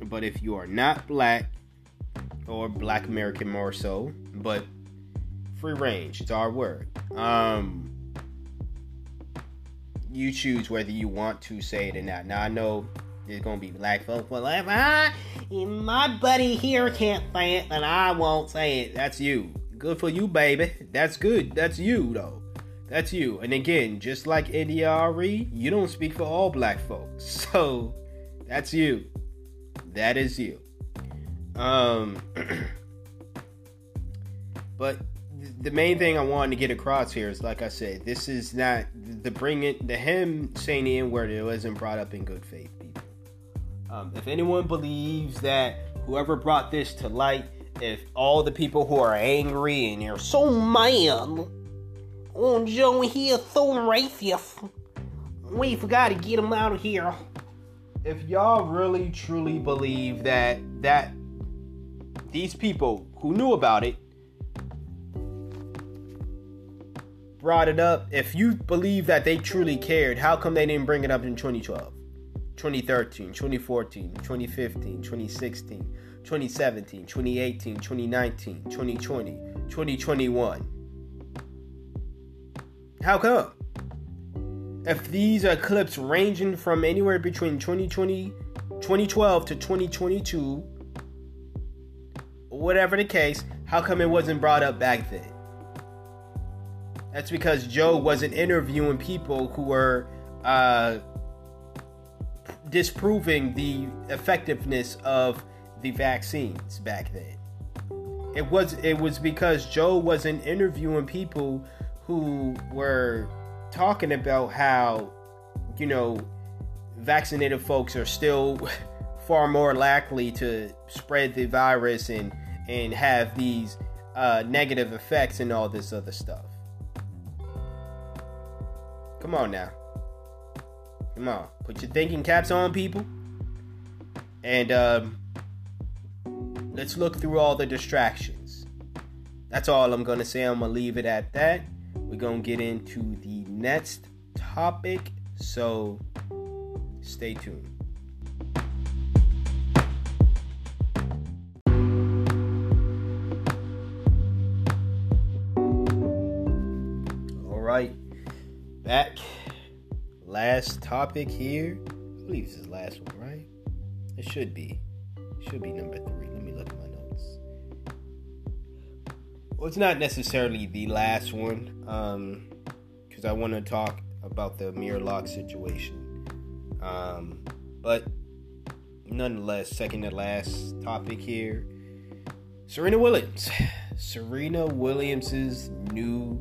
but if you are not black, or black American more so, but free range, it's our word. Um, you choose whether you want to say it or not. Now I know there's gonna be black folks, well, if I, my buddy here can't say it, then I won't say it. That's you. Good for you, baby. That's good. That's you, though. That's you. And again, just like India Arie, you don't speak for all black folks. So that's you. That is you. Um, but the main thing I wanted to get across here is, like I said, this is not the bring it the him saying the N word. It wasn't brought up in good faith. Um, if anyone believes that whoever brought this to light, if all the people who are angry and you're so mad, on Joe here so racist, we forgot to get him out of here. If y'all really truly believe that that these people who knew about it brought it up. If you believe that they truly cared, how come they didn't bring it up in 2012, 2013, 2014, 2015, 2016, 2017, 2018, 2019, 2020, 2021? How come? If these are clips ranging from anywhere between 2020, 2012 to 2022, whatever the case, how come it wasn't brought up back then? That's because Joe wasn't interviewing people who were uh, disproving the effectiveness of the vaccines back then. It was it was because Joe wasn't interviewing people who were talking about how you know vaccinated folks are still far more likely to spread the virus and and have these uh, negative effects and all this other stuff. Come on now. Come on. Put your thinking caps on, people. And um, let's look through all the distractions. That's all I'm going to say. I'm going to leave it at that. We're going to get into the next topic. So stay tuned. All right, back. Last topic here. I believe this is the last one, right? It should be. It should be number three. Let me look at my notes. Well, it's not necessarily the last one, um, because I want to talk about the mirror lock situation. Um, but nonetheless, second to last topic here. Serena Williams. Serena Williams's new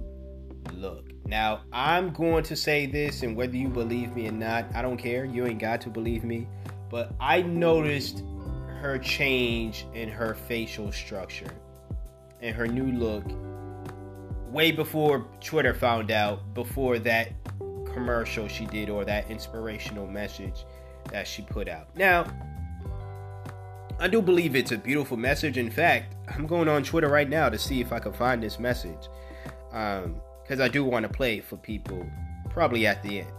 look. Now, I'm going to say this, and whether you believe me or not, I don't care. You ain't got to believe me. But I noticed her change in her facial structure and her new look way before Twitter found out, before that commercial she did or that inspirational message that she put out. Now, I do believe it's a beautiful message. In fact, I'm going on Twitter right now to see if I can find this message. Um, because I do want to play for people probably at the end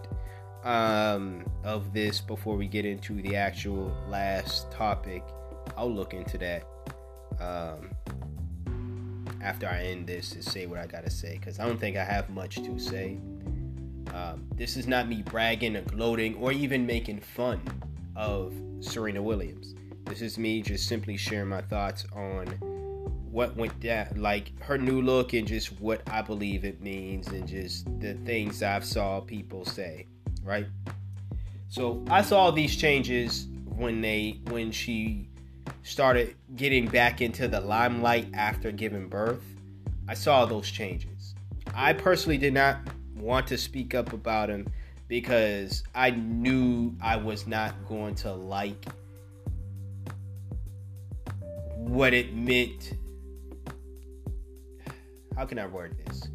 um, of this before we get into the actual last topic. I'll look into that um, after I end this to say what I gotta say because I don't think I have much to say. Um, this is not me bragging or gloating or even making fun of Serena Williams. This is me just simply sharing my thoughts on what went down, like her new look and just what I believe it means and just the things I've saw people say, right? So I saw these changes when they when she started getting back into the limelight after giving birth. I saw those changes. I personally did not want to speak up about them because I knew I was not going to like what it meant how can I word this?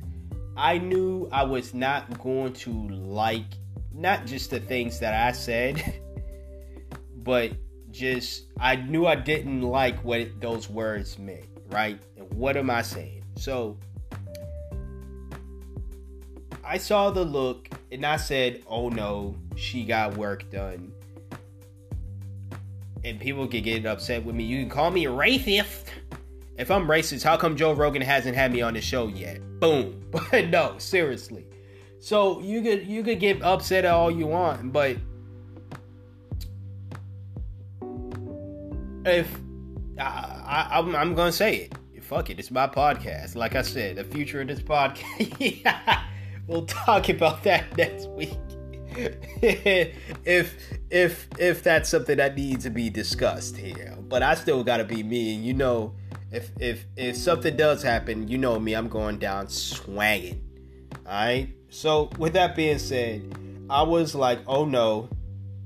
I knew I was not going to like not just the things that I said, but just I knew I didn't like what those words meant, right? And what am I saying? So I saw the look and I said, "Oh no, she got work done." And people could get upset with me. You can call me a racist if I'm racist, how come Joe Rogan hasn't had me on the show yet? Boom. But no, seriously. So you could you could get upset all you want, but if I, I am I'm gonna say it, fuck it, it's my podcast. Like I said, the future of this podcast. we'll talk about that next week. if if if that's something that needs to be discussed here, but I still gotta be me, and you know if if if something does happen, you know me, I'm going down swanging. All right. So with that being said, I was like, oh no,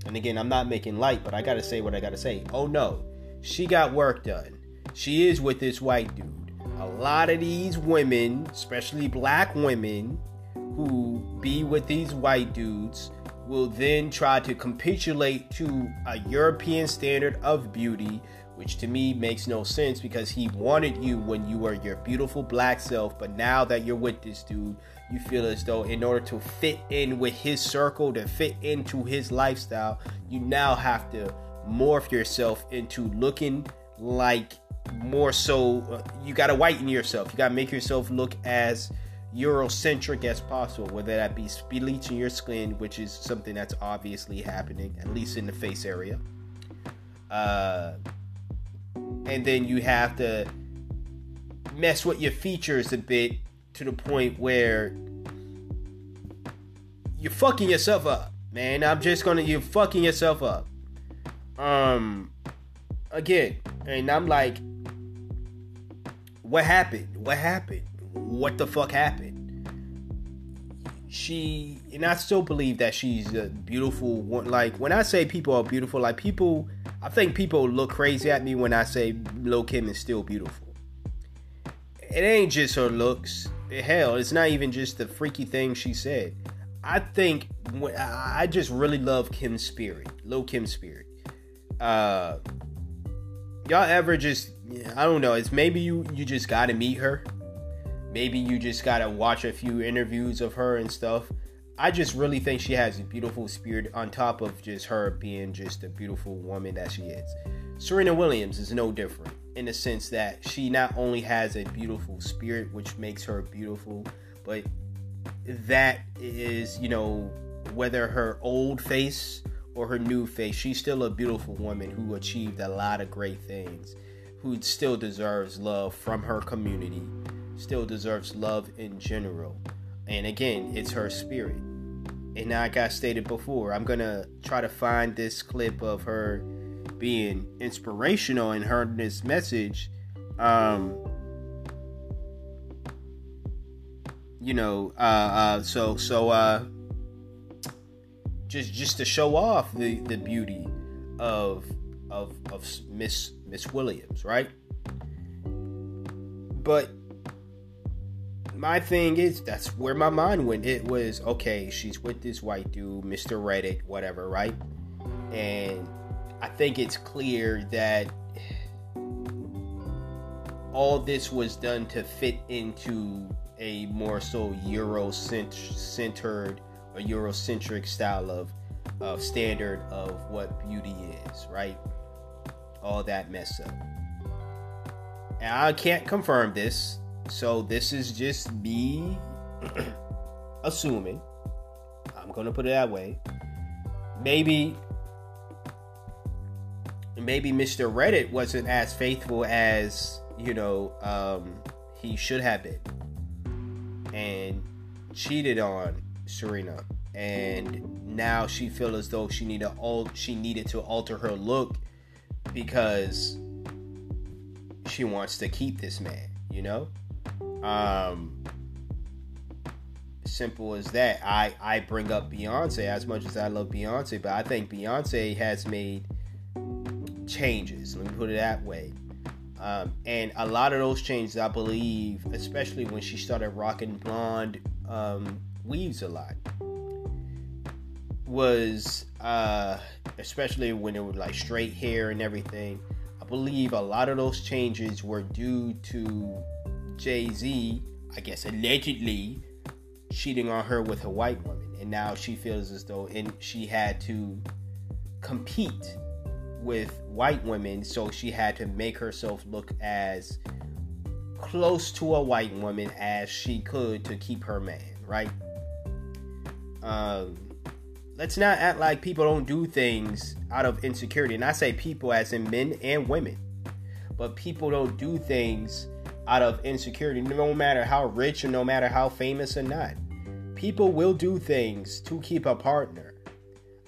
and again, I'm not making light, but I gotta say what I gotta say. Oh no, she got work done. She is with this white dude. A lot of these women, especially black women, who be with these white dudes will then try to capitulate to a European standard of beauty which to me makes no sense because he wanted you when you were your beautiful black self, but now that you're with this dude, you feel as though in order to fit in with his circle, to fit into his lifestyle, you now have to morph yourself into looking like more so uh, you got to whiten yourself. You got to make yourself look as Eurocentric as possible, whether that be bleaching your skin, which is something that's obviously happening, at least in the face area. Uh, and then you have to mess with your features a bit to the point where you're fucking yourself up, man. I'm just gonna you're fucking yourself up. Um again, and I'm like what happened? What happened? What the fuck happened? She and I still believe that she's a beautiful one. Like when I say people are beautiful, like people I think people look crazy at me when I say Lil Kim is still beautiful. It ain't just her looks. Hell, it's not even just the freaky thing she said. I think I just really love Kim's spirit, Lil Kim's spirit. Uh, y'all ever just I don't know. It's maybe you you just gotta meet her. Maybe you just gotta watch a few interviews of her and stuff. I just really think she has a beautiful spirit on top of just her being just a beautiful woman that she is. Serena Williams is no different in the sense that she not only has a beautiful spirit, which makes her beautiful, but that is, you know, whether her old face or her new face, she's still a beautiful woman who achieved a lot of great things, who still deserves love from her community, still deserves love in general. And again, it's her spirit and like I stated before, I'm gonna try to find this clip of her being inspirational and her this message. Um, you know, uh, uh, so so uh, just just to show off the the beauty of of of Miss Miss Williams, right? But my thing is that's where my mind went. It was okay, she's with this white dude, Mr. Reddit, whatever, right? And I think it's clear that all this was done to fit into a more so Euro-centered Eurocentric style of of standard of what beauty is, right? All that mess up. And I can't confirm this, so this is just me assuming. I'm gonna put it that way. Maybe maybe Mr. Reddit wasn't as faithful as, you know, um, he should have been. And cheated on Serena. And now she feels as though she needed al- she needed to alter her look because she wants to keep this man, you know? Um simple as that. I I bring up Beyonce as much as I love Beyonce, but I think Beyonce has made changes. Let me put it that way. Um, and a lot of those changes, I believe, especially when she started rocking blonde um, weaves a lot, was uh, especially when it was like straight hair and everything. I believe a lot of those changes were due to Jay Z, I guess allegedly cheating on her with a white woman, and now she feels as though and she had to compete with white women, so she had to make herself look as close to a white woman as she could to keep her man, right? Um, let's not act like people don't do things out of insecurity. And I say people as in men and women. But people don't do things out of insecurity, no matter how rich or no matter how famous or not. People will do things to keep a partner.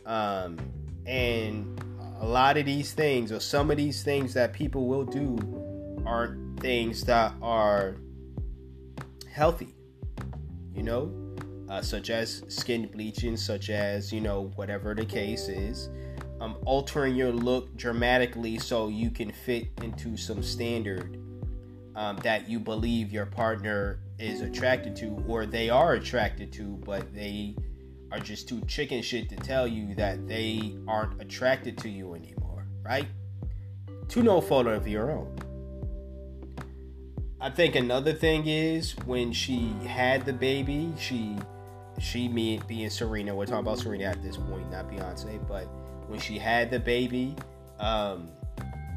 Um, and a lot of these things, or some of these things that people will do, aren't things that are healthy, you know, uh, such as skin bleaching, such as, you know, whatever the case is. Um, altering your look dramatically so you can fit into some standard um, that you believe your partner is attracted to or they are attracted to, but they are just too chicken shit to tell you that they aren't attracted to you anymore, right? To no fault of your own. I think another thing is when she had the baby, she she me being Serena, we're talking about Serena at this point, not Beyonce, but when she had the baby, um,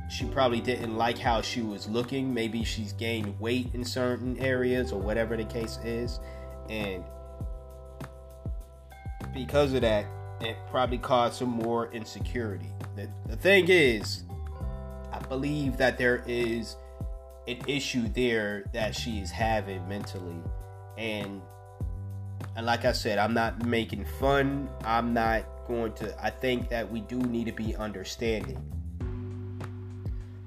she probably didn't like how she was looking. Maybe she's gained weight in certain areas or whatever the case is. And because of that, it probably caused some more insecurity. The, the thing is, I believe that there is an issue there that she is having mentally. And and like I said, I'm not making fun. I'm not going to I think that we do need to be understanding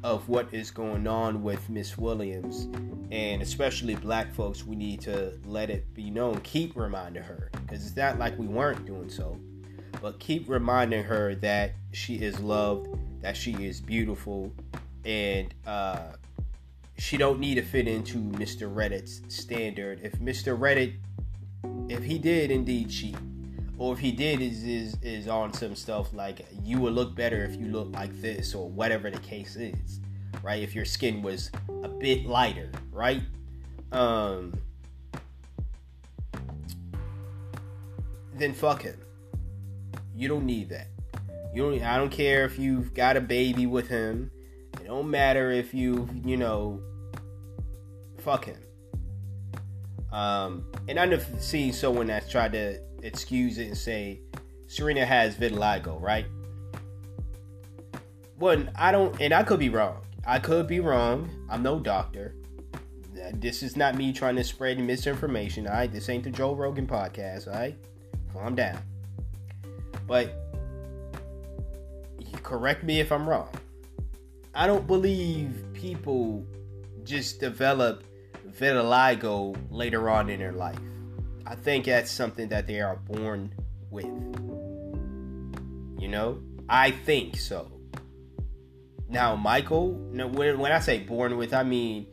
of what is going on with Miss Williams and especially black folks we need to let it be known keep reminding her because it's not like we weren't doing so but keep reminding her that she is loved that she is beautiful and uh, she don't need to fit into Mr. Reddit's standard if Mr. Reddit if he did indeed cheat or if he did is is is on some stuff like you would look better if you look like this or whatever the case is right? If your skin was a bit lighter right? Um then fuck him. You don't need that. You don't i don't care if you've got a baby with him. It don't matter if you you know fuck him. Um and i've seen someone that's tried to excuse it and say Serena has vitiligo, right? One, I don't, and I could be wrong. I could be wrong. I'm no doctor. This is not me trying to spread misinformation. All right, this ain't the Joe Rogan podcast. All right, calm down. But correct me if I'm wrong. I don't believe people just develop vitiligo later on in their life. I think that's something that they are born with. You know, I think so. Now, Michael, when, when I say born with, I mean,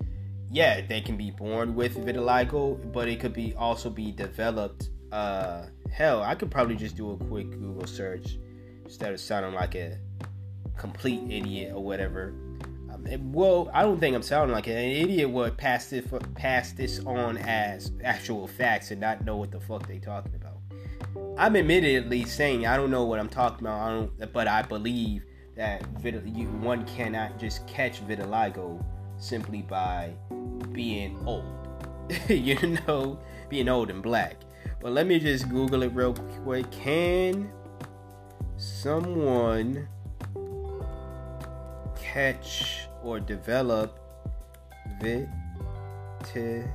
yeah, they can be born with vitiligo, but it could be also be developed. Uh, hell, I could probably just do a quick Google search instead of sounding like a complete idiot or whatever. Well, I don't think I'm sounding like an idiot would pass this pass this on as actual facts and not know what the fuck they talking about. I'm admittedly saying I don't know what I'm talking about. I don't, but I believe that you, one cannot just catch vitiligo simply by being old. you know, being old and black. But let me just Google it real quick. Can someone catch or develop vitiligo?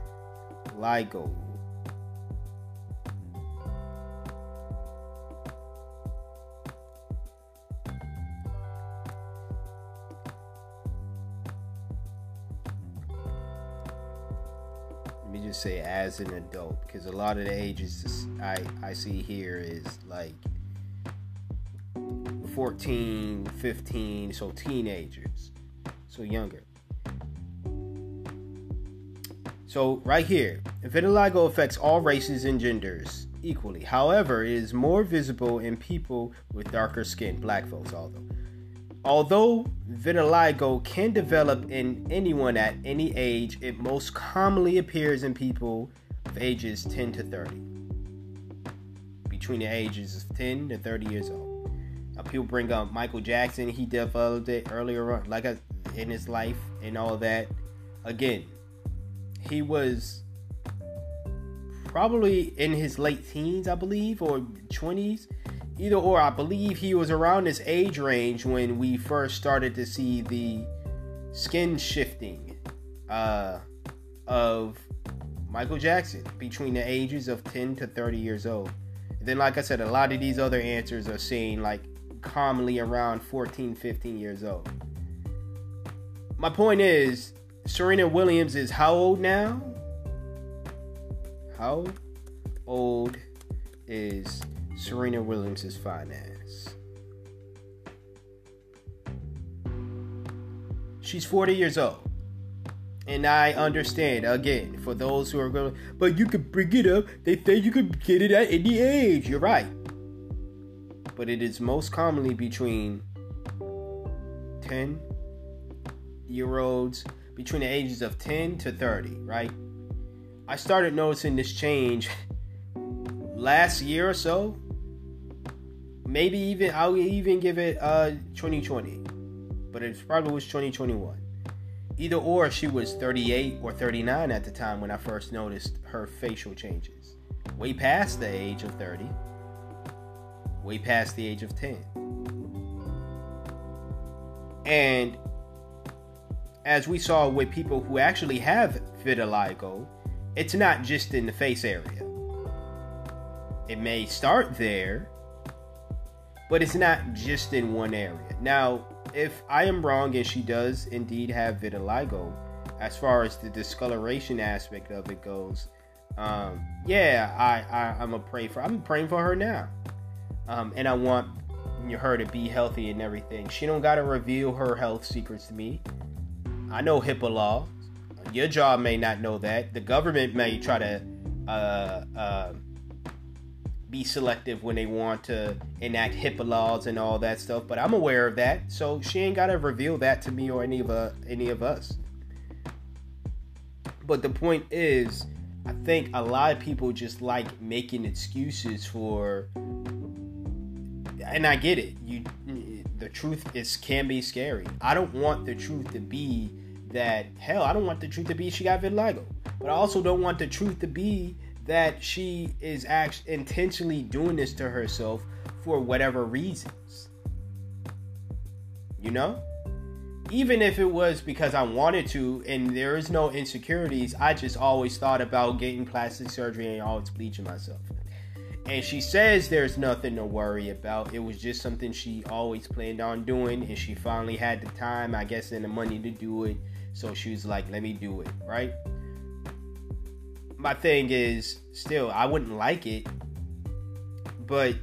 Let me just say as an adult because a lot of the ages I, I see here is like 14 15 so teenagers so younger so right here vitiligo affects all races and genders equally however it is more visible in people with darker skin black folks although Although vitiligo can develop in anyone at any age, it most commonly appears in people of ages 10 to 30. Between the ages of 10 to 30 years old. Now, people bring up Michael Jackson, he developed it earlier on, like in his life and all that. Again, he was probably in his late teens, I believe, or 20s either or i believe he was around this age range when we first started to see the skin shifting uh, of michael jackson between the ages of 10 to 30 years old. And then like i said a lot of these other answers are saying like commonly around 14 15 years old my point is serena williams is how old now how old is Serena Williams' finance. She's 40 years old. And I understand, again, for those who are going, but you could bring it up. They say you could get it at any age. You're right. But it is most commonly between 10 year olds, between the ages of 10 to 30, right? I started noticing this change last year or so maybe even I'll even give it uh 2020, but it probably was 2021. Either or, she was 38 or 39 at the time when I first noticed her facial changes. Way past the age of 30, way past the age of 10. And as we saw with people who actually have vitiligo, it's not just in the face area. It may start there, but it's not just in one area. Now, if I am wrong and she does indeed have vitiligo, as far as the discoloration aspect of it goes, um, yeah, I, I I'm a pray for. I'm praying for her now, um, and I want her to be healthy and everything. She don't gotta reveal her health secrets to me. I know HIPAA law. Your job may not know that. The government may try to uh, uh, be selective when they want to enact HIPAA laws and all that stuff. But I'm aware of that, so she ain't gotta reveal that to me or any of uh, any of us. But the point is, I think a lot of people just like making excuses for, and I get it. You, the truth is can be scary. I don't want the truth to be that hell. I don't want the truth to be she got vitiligo, but I also don't want the truth to be that she is actually intentionally doing this to herself for whatever reasons. You know? Even if it was because I wanted to and there is no insecurities, I just always thought about getting plastic surgery and always bleaching myself. And she says there's nothing to worry about. It was just something she always planned on doing, and she finally had the time, I guess, and the money to do it. So she was like, let me do it, right? my thing is still, I wouldn't like it, but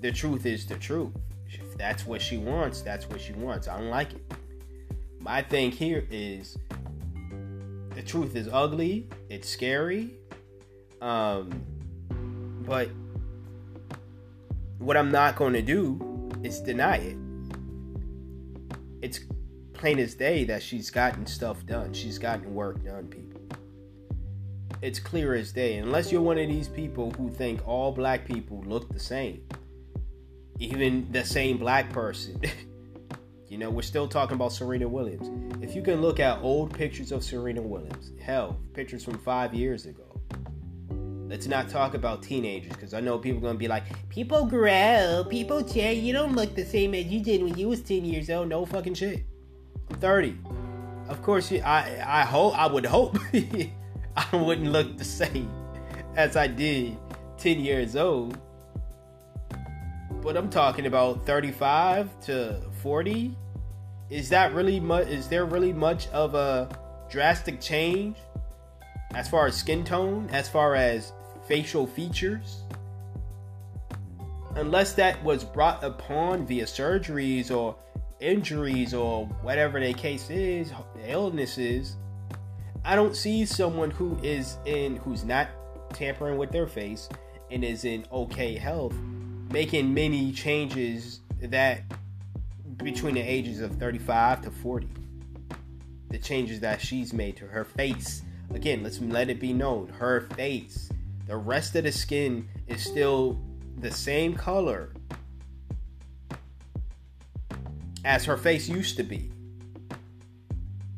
the truth is the truth. If that's what she wants, that's what she wants. I don't like it. My thing here is the truth is ugly, it's scary, um, but what I'm not going to do is deny it. It's plain as day that she's gotten stuff done. She's gotten work done, people. It's clear as day. Unless you're one of these people who think all black people look the same, even the same black person. you know, we're still talking about Serena Williams. If you can look at old pictures of Serena Williams, hell, pictures from five years ago. Let's not talk about teenagers because I know people are gonna be like, people grow, people change. You don't look the same as you did when you was ten years old. No fucking shit. I'm 30. Of course, I I hope I would hope I wouldn't look the same as I did 10 years old. But I'm talking about 35 to 40. Is that really much? Is there really much of a drastic change as far as skin tone, as far as facial features? Unless that was brought upon via surgeries or injuries or whatever the case is, illnesses, I don't see someone who is in who's not tampering with their face and is in okay health making many changes that between the ages of 35 to 40 the changes that she's made to her face again let's let it be known her face the rest of the skin is still the same color as her face used to be.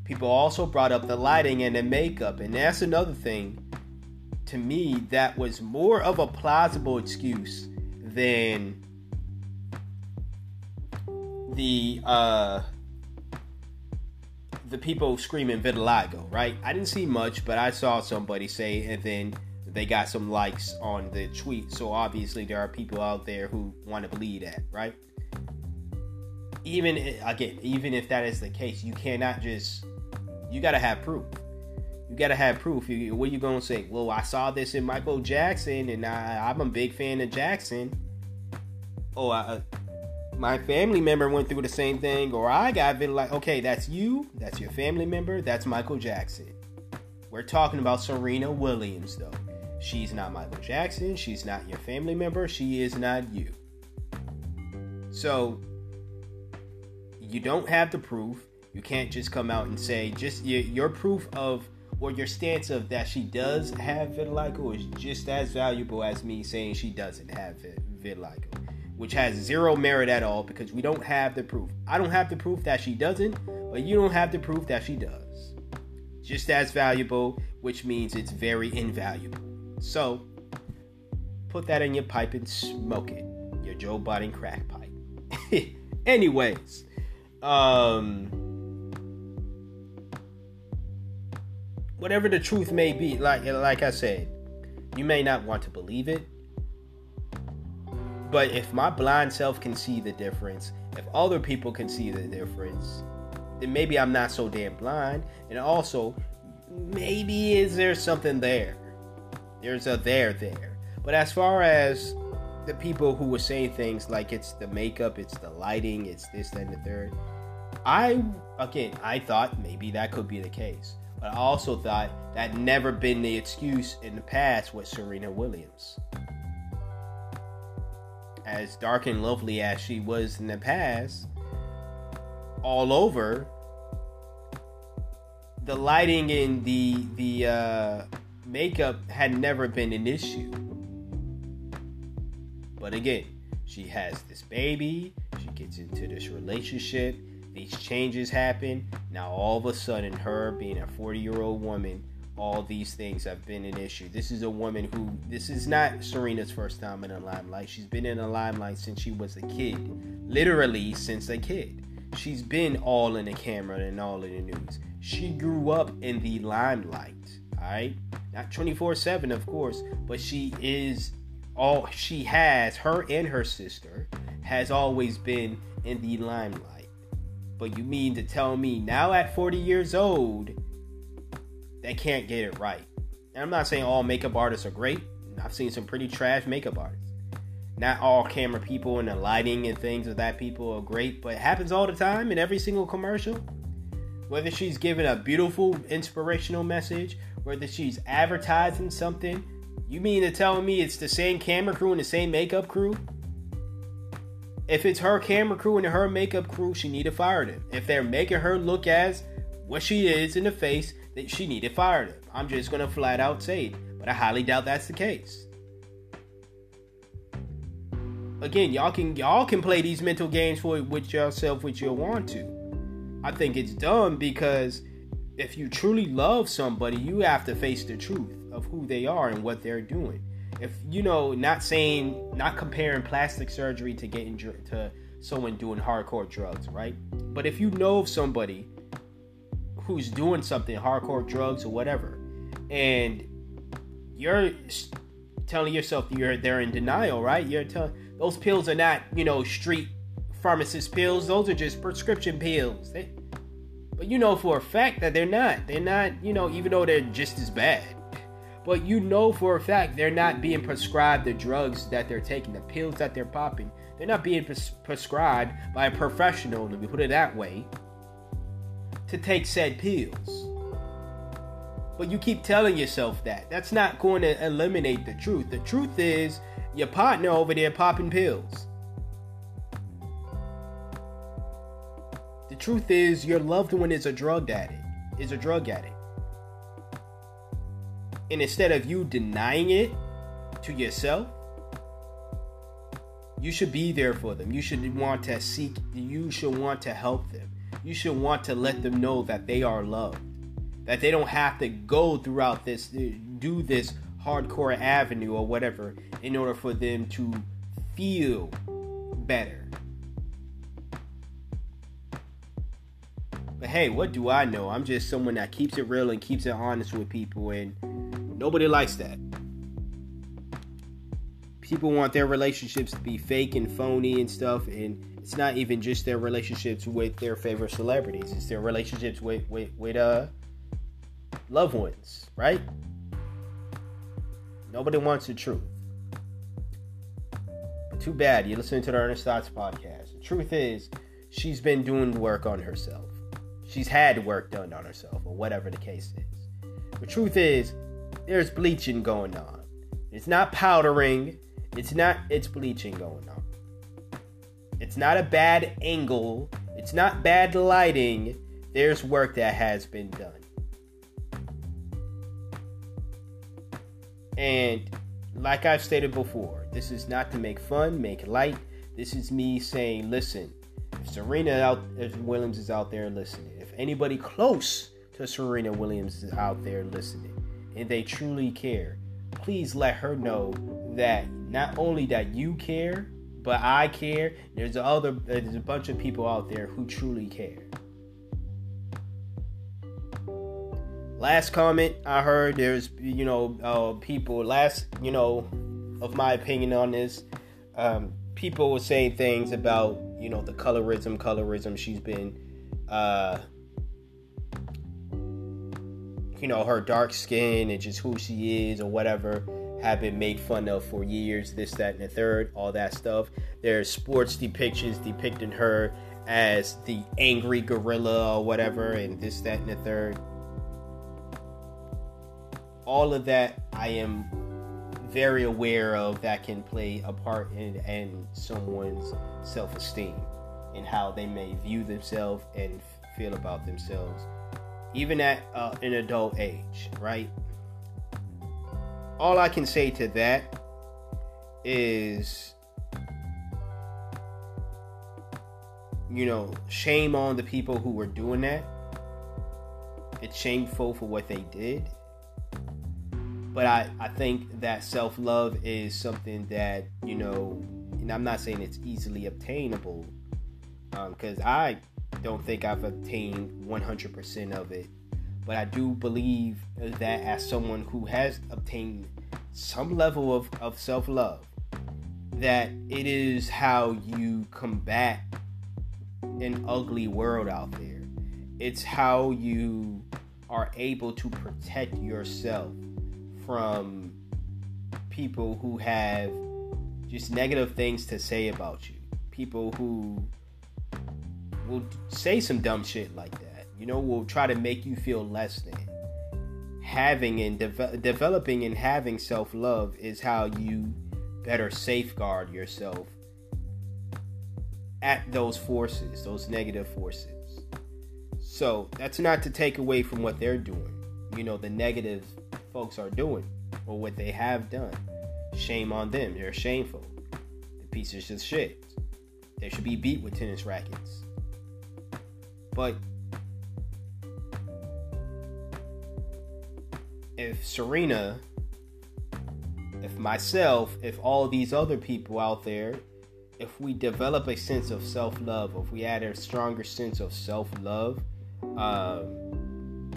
People also brought up the lighting and the makeup, and that's another thing to me that was more of a plausible excuse than the uh the people screaming vitiligo, right? I didn't see much, but I saw somebody say, and then they got some likes on the tweet. So obviously, there are people out there who want to believe that, right? even again, even if that is the case, you cannot just you got to have proof. You got to have proof. What are you gonna say? Well, I saw this in Michael Jackson, and I, I'm a big fan of Jackson. Oh, I, uh, my family member went through the same thing, or I got like, okay, that's you, that's your family member, that's Michael Jackson. We're talking about Serena Williams, though. She's not Michael Jackson. She's not your family member. She is not you. So you don't have the proof. You can't just come out and say just your, your proof of or your stance of that she does have vitiligo is just as valuable as me saying she doesn't have vitiligo, which has zero merit at all because we don't have the proof. I don't have the proof that she doesn't, but you don't have the proof that she does. Just as valuable, which means it's very invaluable. So, put that in your pipe and smoke it. Your Joe Biden crack pipe. Anyways, um whatever the truth may be like like i said you may not want to believe it but if my blind self can see the difference if other people can see the difference then maybe i'm not so damn blind and also maybe is there something there there's a there there but as far as the people who were saying things like it's the makeup, it's the lighting, it's this, that, and the third. I again, I thought maybe that could be the case, but I also thought that never been the excuse in the past with Serena Williams. As dark and lovely as she was in the past, all over, the lighting and the the uh, makeup had never been an issue. But again, she has this baby, she gets into this relationship, these changes happen. Now, all of a sudden, her being a 40 year old woman, all these things have been an issue. This is a woman who, this is not Serena's first time in the limelight. She's been in the limelight since she was a kid, literally, since a kid. She's been all in the camera and all in the news. She grew up in the limelight, all right? Not 24 7, of course, but she is all she has, her and her sister, has always been in the limelight. But you mean to tell me now at 40 years old, they can't get it right? And I'm not saying all makeup artists are great. I've seen some pretty trash makeup artists. Not all camera people and the lighting and things of that people are great, but it happens all the time in every single commercial. Whether she's giving a beautiful inspirational message, whether she's advertising something, you mean to tell me it's the same camera crew and the same makeup crew? If it's her camera crew and her makeup crew, she need to fire them. If they're making her look as what she is in the face, then she needed fired fire. I'm just gonna flat out say it, but I highly doubt that's the case. Again, y'all can y'all can play these mental games for with yourself which you want to. I think it's dumb because if you truly love somebody, you have to face the truth of who they are and what they're doing. If you know, not saying, not comparing plastic surgery to getting to someone doing hardcore drugs, right? But if you know of somebody who's doing something, hardcore drugs or whatever, and you're telling yourself you're they're in denial, right? You're telling those pills are not, you know, street pharmacist pills. Those are just prescription pills. They, but you know for a fact that they're not. They're not, you know, even though they're just as bad. But you know for a fact they're not being prescribed the drugs that they're taking, the pills that they're popping. They're not being pres- prescribed by a professional, let me put it that way, to take said pills. But you keep telling yourself that. That's not going to eliminate the truth. The truth is your partner over there popping pills. The truth is, your loved one is a drug addict. Is a drug addict. And instead of you denying it to yourself, you should be there for them. You should want to seek, you should want to help them. You should want to let them know that they are loved. That they don't have to go throughout this, uh, do this hardcore avenue or whatever in order for them to feel better. But hey, what do I know? I'm just someone that keeps it real and keeps it honest with people, and nobody likes that. People want their relationships to be fake and phony and stuff, and it's not even just their relationships with their favorite celebrities. It's their relationships with with, with uh loved ones, right? Nobody wants the truth. But too bad you're listening to the Earnest Thoughts podcast. The truth is, she's been doing work on herself she's had work done on herself or whatever the case is. The truth is, there's bleaching going on. It's not powdering. It's not. It's bleaching going on. It's not a bad angle. It's not bad lighting. There's work that has been done. And like I've stated before, this is not to make fun, make light. This is me saying, listen, if Serena out, if Williams is out there listening, if anybody close to Serena Williams is out there listening and they truly care, please let her know that not only that you care, but I care. There's other there's a bunch of people out there who truly care. Last comment I heard there's you know uh, people last you know of my opinion on this um, people were saying things about you know the colorism colorism she's been uh, you know, her dark skin and just who she is or whatever have been made fun of for years, this, that, and the third, all that stuff. There's sports depictions depicting her as the angry gorilla or whatever, and this, that, and the third. All of that I am very aware of that can play a part in, in someone's self esteem and how they may view themselves and feel about themselves even at uh, an adult age, right? All I can say to that is, you know, shame on the people who were doing that. It's shameful for what they did. But I, I think that self love is something that, you know, and I'm not saying it's easily obtainable because um, I don't think I've obtained 100% of it, but I do believe that as someone who has obtained some level of, of self love, that it is how you combat an ugly world out there. It's how you are able to protect yourself from people who have just negative things to say about you. People who will say some dumb shit like that. You know, will try to make you feel less than. Having and de- developing and having self love is how you better safeguard yourself at those forces, those negative forces. So that's not to take away from what they're doing. You know, the negative folks are doing or what they have done. Shame on them. They're shameful. The pieces of shit. They should be beat with tennis rackets. But if Serena, if myself, if all these other people out there, if we develop a sense of self love, if we add a stronger sense of self love, um,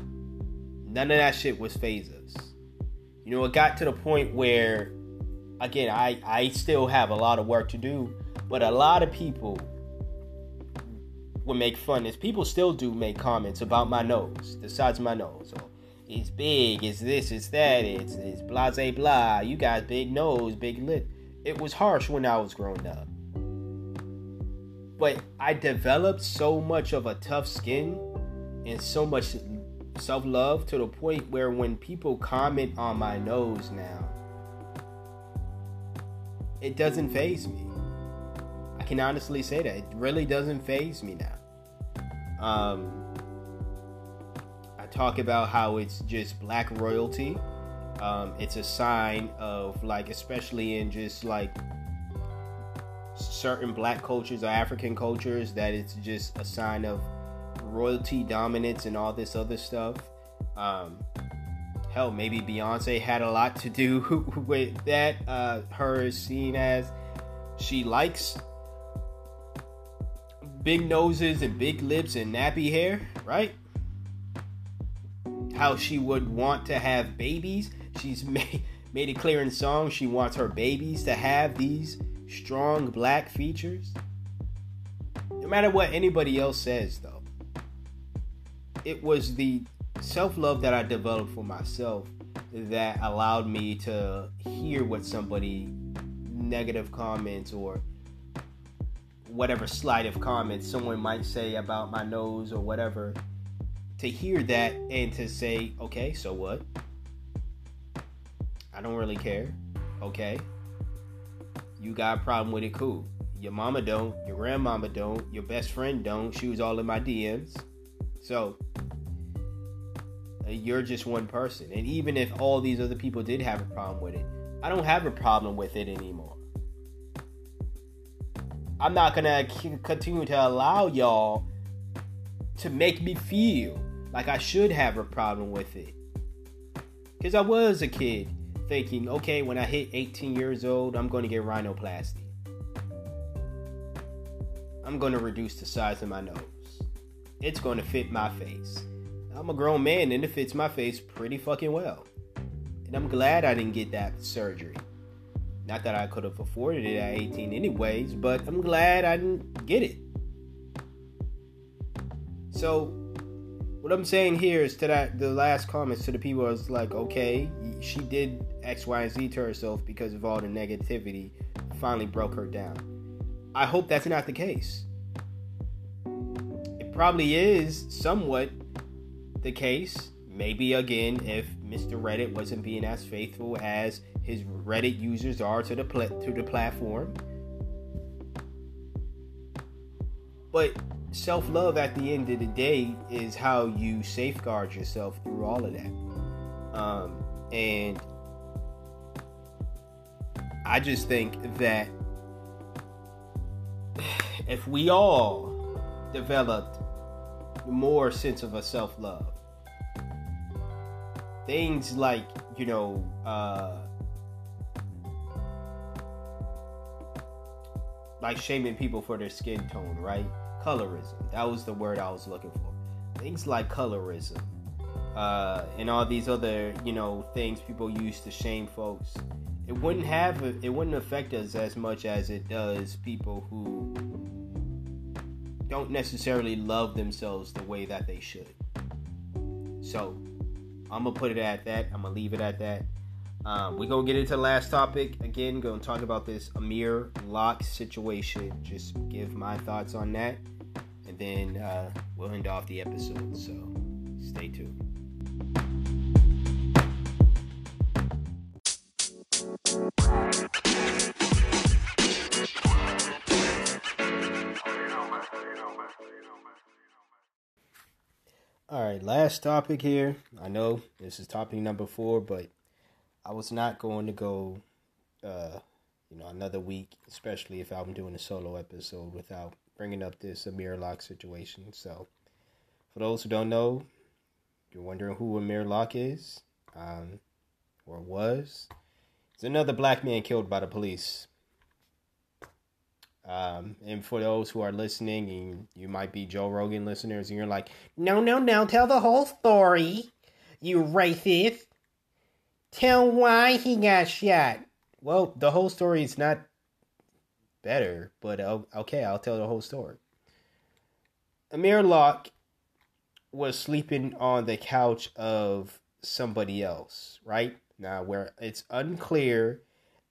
none of that shit was phase us. You know, it got to the point where, again, I, I still have a lot of work to do, but a lot of people would make fun. Is people still do make comments about my nose, the size of my nose. Or it's big, it's this, it's that, it's it's blah blah blah. You got big nose, big lip. It was harsh when I was growing up. But I developed so much of a tough skin and so much self love to the point where when people comment on my nose now, it doesn't phase me. I can honestly say that. It really doesn't phase me now. Um, talk about how it's just black royalty. Um, it's a sign of like, especially in just like certain black cultures or African cultures, that it's just a sign of royalty dominance and all this other stuff. Um, hell, maybe Beyonce had a lot to do with that. Uh, her is seen as she likes big noses and big lips and nappy hair, right? How she would want to have babies. She's made, made it clear in song she wants her babies to have these strong black features. No matter what anybody else says, though, it was the self love that I developed for myself that allowed me to hear what somebody negative comments or whatever slight of comments someone might say about my nose or whatever to hear that and to say okay so what? I don't really care. Okay. You got a problem with it cool. Your mama don't your grandmama don't your best friend don't. She was all in my dms so uh, you're just one person. And even if all these other people did have a problem with it i don't have a problem with it anymore. I'm not gonna continue to allow y'all to make me feel like I should have a problem with it. Because I was a kid thinking, okay, when I hit 18 years old, I'm gonna get rhinoplasty. I'm gonna reduce the size of my nose. It's gonna fit my face. I'm a grown man and it fits my face pretty fucking well. And I'm glad I didn't get that surgery. Not that I could have afforded it at 18 anyways, but I'm glad I didn't get it. So, what I'm saying here is to that the last comments to the people was like, okay, she did X, Y, and Z to herself because of all the negativity, finally broke her down. I hope that's not the case. It probably is somewhat the case. Maybe again, if Mr. Reddit wasn't being as faithful as his Reddit users are to the pl- to the platform. But self love at the end of the day is how you safeguard yourself through all of that. Um, and I just think that if we all developed more sense of a self love, things like you know uh, like shaming people for their skin tone, right? Colorism. That was the word I was looking for. Things like colorism. Uh, and all these other, you know, things people use to shame folks. It wouldn't have it wouldn't affect us as much as it does people who don't necessarily love themselves the way that they should. So, I'm gonna put it at that. I'm gonna leave it at that. Um, we're gonna get into the last topic again. Gonna talk about this Amir Locke situation. Just give my thoughts on that, and then uh, we'll end off the episode. So stay tuned. All right, last topic here. I know this is topic number four, but I was not going to go, uh, you know, another week, especially if I'm doing a solo episode, without bringing up this Amir Locke situation. So, for those who don't know, you're wondering who Amir Locke is, um, or was. It's another black man killed by the police. Um, and for those who are listening, and you might be Joe Rogan listeners, and you're like, no, no, no, tell the whole story, you racist. Tell why he got shot. Well, the whole story is not better, but uh, okay, I'll tell the whole story. Amir Locke was sleeping on the couch of somebody else, right? Now, where it's unclear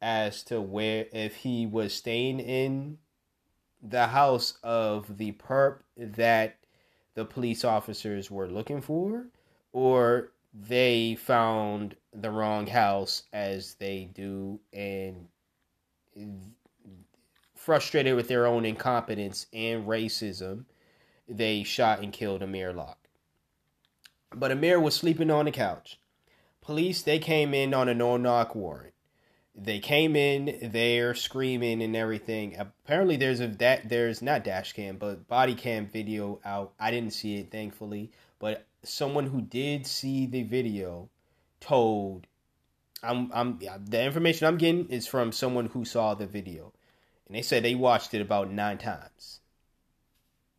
as to where if he was staying in the house of the perp that the police officers were looking for, or they found the wrong house as they do and frustrated with their own incompetence and racism, they shot and killed Amir Locke. But Amir was sleeping on the couch. Police, they came in on a no knock warrant. They came in there screaming and everything. Apparently, there's a that there's not dash cam, but body cam video out. I didn't see it, thankfully, but someone who did see the video told I'm I'm the information I'm getting is from someone who saw the video. And they said they watched it about 9 times.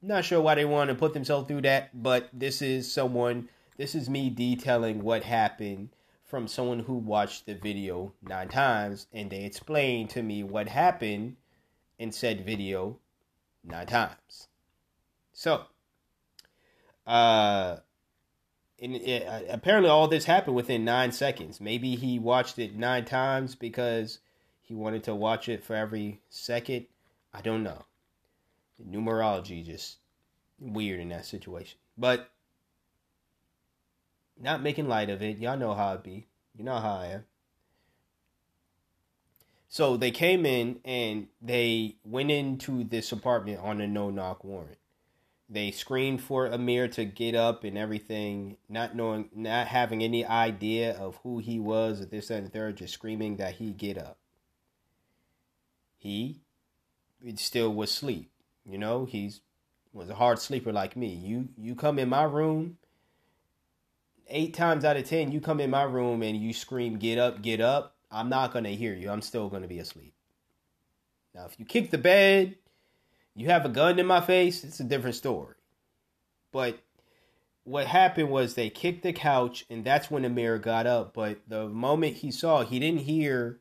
Not sure why they want to put themselves through that, but this is someone this is me detailing what happened from someone who watched the video 9 times and they explained to me what happened in said video 9 times. So, uh and it, uh, apparently all this happened within nine seconds. Maybe he watched it nine times because he wanted to watch it for every second. I don't know. Numerology just weird in that situation. But not making light of it. Y'all know how it be. You know how I am. So they came in and they went into this apartment on a no knock warrant they screamed for Amir to get up and everything, not knowing, not having any idea of who he was at this and the third, just screaming that he get up. He still was asleep. You know, he's was a hard sleeper like me. You you come in my room, eight times out of ten, you come in my room and you scream, get up, get up. I'm not gonna hear you. I'm still gonna be asleep. Now, if you kick the bed you have a gun in my face, it's a different story. But what happened was they kicked the couch, and that's when the Amir got up. But the moment he saw, he didn't hear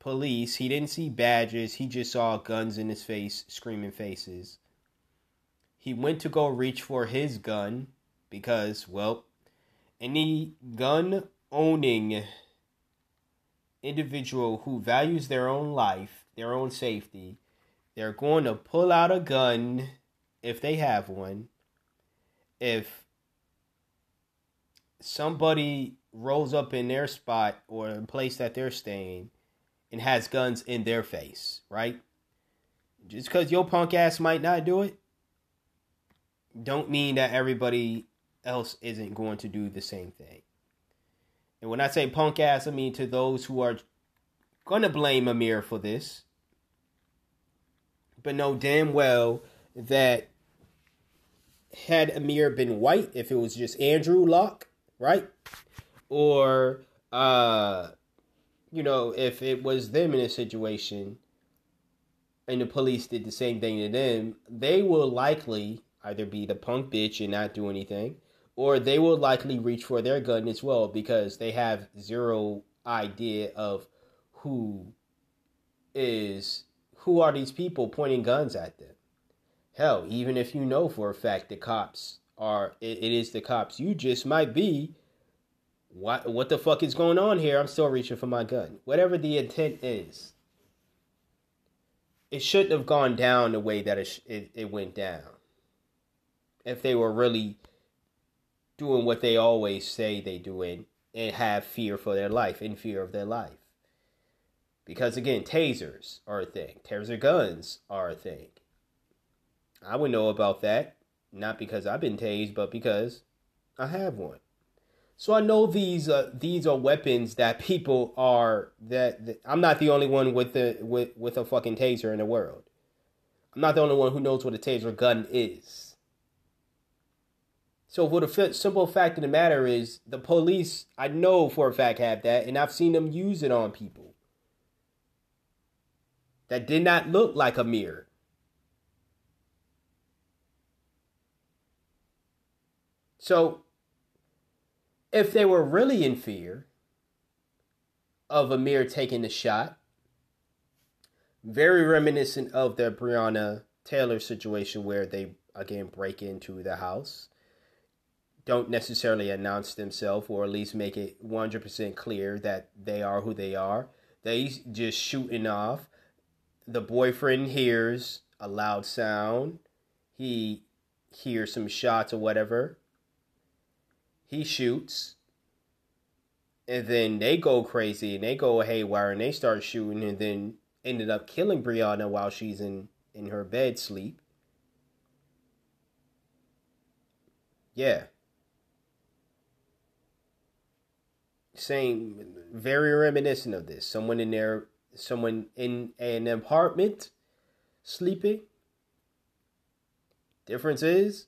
police, he didn't see badges, he just saw guns in his face, screaming faces. He went to go reach for his gun because, well, any gun owning individual who values their own life, their own safety, they're going to pull out a gun if they have one. If somebody rolls up in their spot or a place that they're staying and has guns in their face, right? Just because your punk ass might not do it, don't mean that everybody else isn't going to do the same thing. And when I say punk ass, I mean to those who are going to blame Amir for this but know damn well that had Amir been white, if it was just Andrew Locke, right? Or uh you know, if it was them in a situation and the police did the same thing to them, they will likely either be the punk bitch and not do anything, or they will likely reach for their gun as well because they have zero idea of who is who are these people pointing guns at them? Hell, even if you know for a fact the cops are, it, it is the cops, you just might be what what the fuck is going on here? I'm still reaching for my gun. Whatever the intent is, it shouldn't have gone down the way that it it, it went down. If they were really doing what they always say they do and have fear for their life, in fear of their life. Because again, tasers are a thing. Taser guns are a thing. I would know about that, not because I've been tased, but because I have one. So I know these uh, these are weapons that people are that, that, I'm not the only one with the with with a fucking taser in the world. I'm not the only one who knows what a taser gun is. So for the simple fact of the matter is, the police I know for a fact have that, and I've seen them use it on people that did not look like Amir. So if they were really in fear of Amir taking the shot, very reminiscent of the Breonna Taylor situation where they again break into the house, don't necessarily announce themselves or at least make it 100% clear that they are who they are. They just shooting off. The boyfriend hears a loud sound. He hears some shots or whatever he shoots, and then they go crazy and they go haywire and they start shooting and then ended up killing Breonna while she's in in her bed sleep. Yeah. Same, very reminiscent of this. Someone in there, someone in an apartment sleeping. Difference is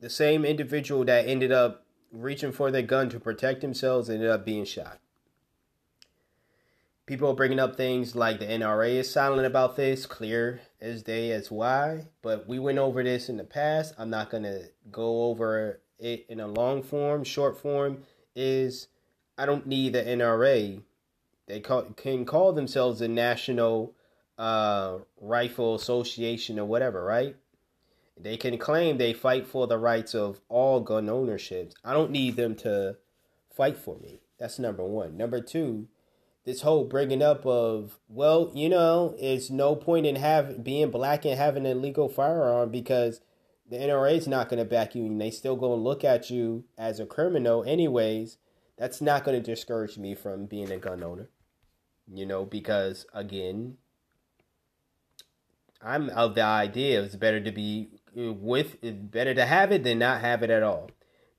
the same individual that ended up reaching for their gun to protect themselves ended up being shot. People are bringing up things like the NRA is silent about this, clear as day as why. But we went over this in the past. I'm not going to go over it in a long form. Short form is I don't need the NRA. They call, can call themselves the National uh, Rifle Association or whatever, right? They can claim they fight for the rights of all gun ownerships. I don't need them to fight for me. That's number one. Number two, this whole bringing up of well, you know, it's no point in having being black and having a legal firearm because the NRA is not going to back you, and they still going to look at you as a criminal anyways. That's not going to discourage me from being a gun owner, you know, because again, I'm of the idea it's better to be uh, with better to have it than not have it at all.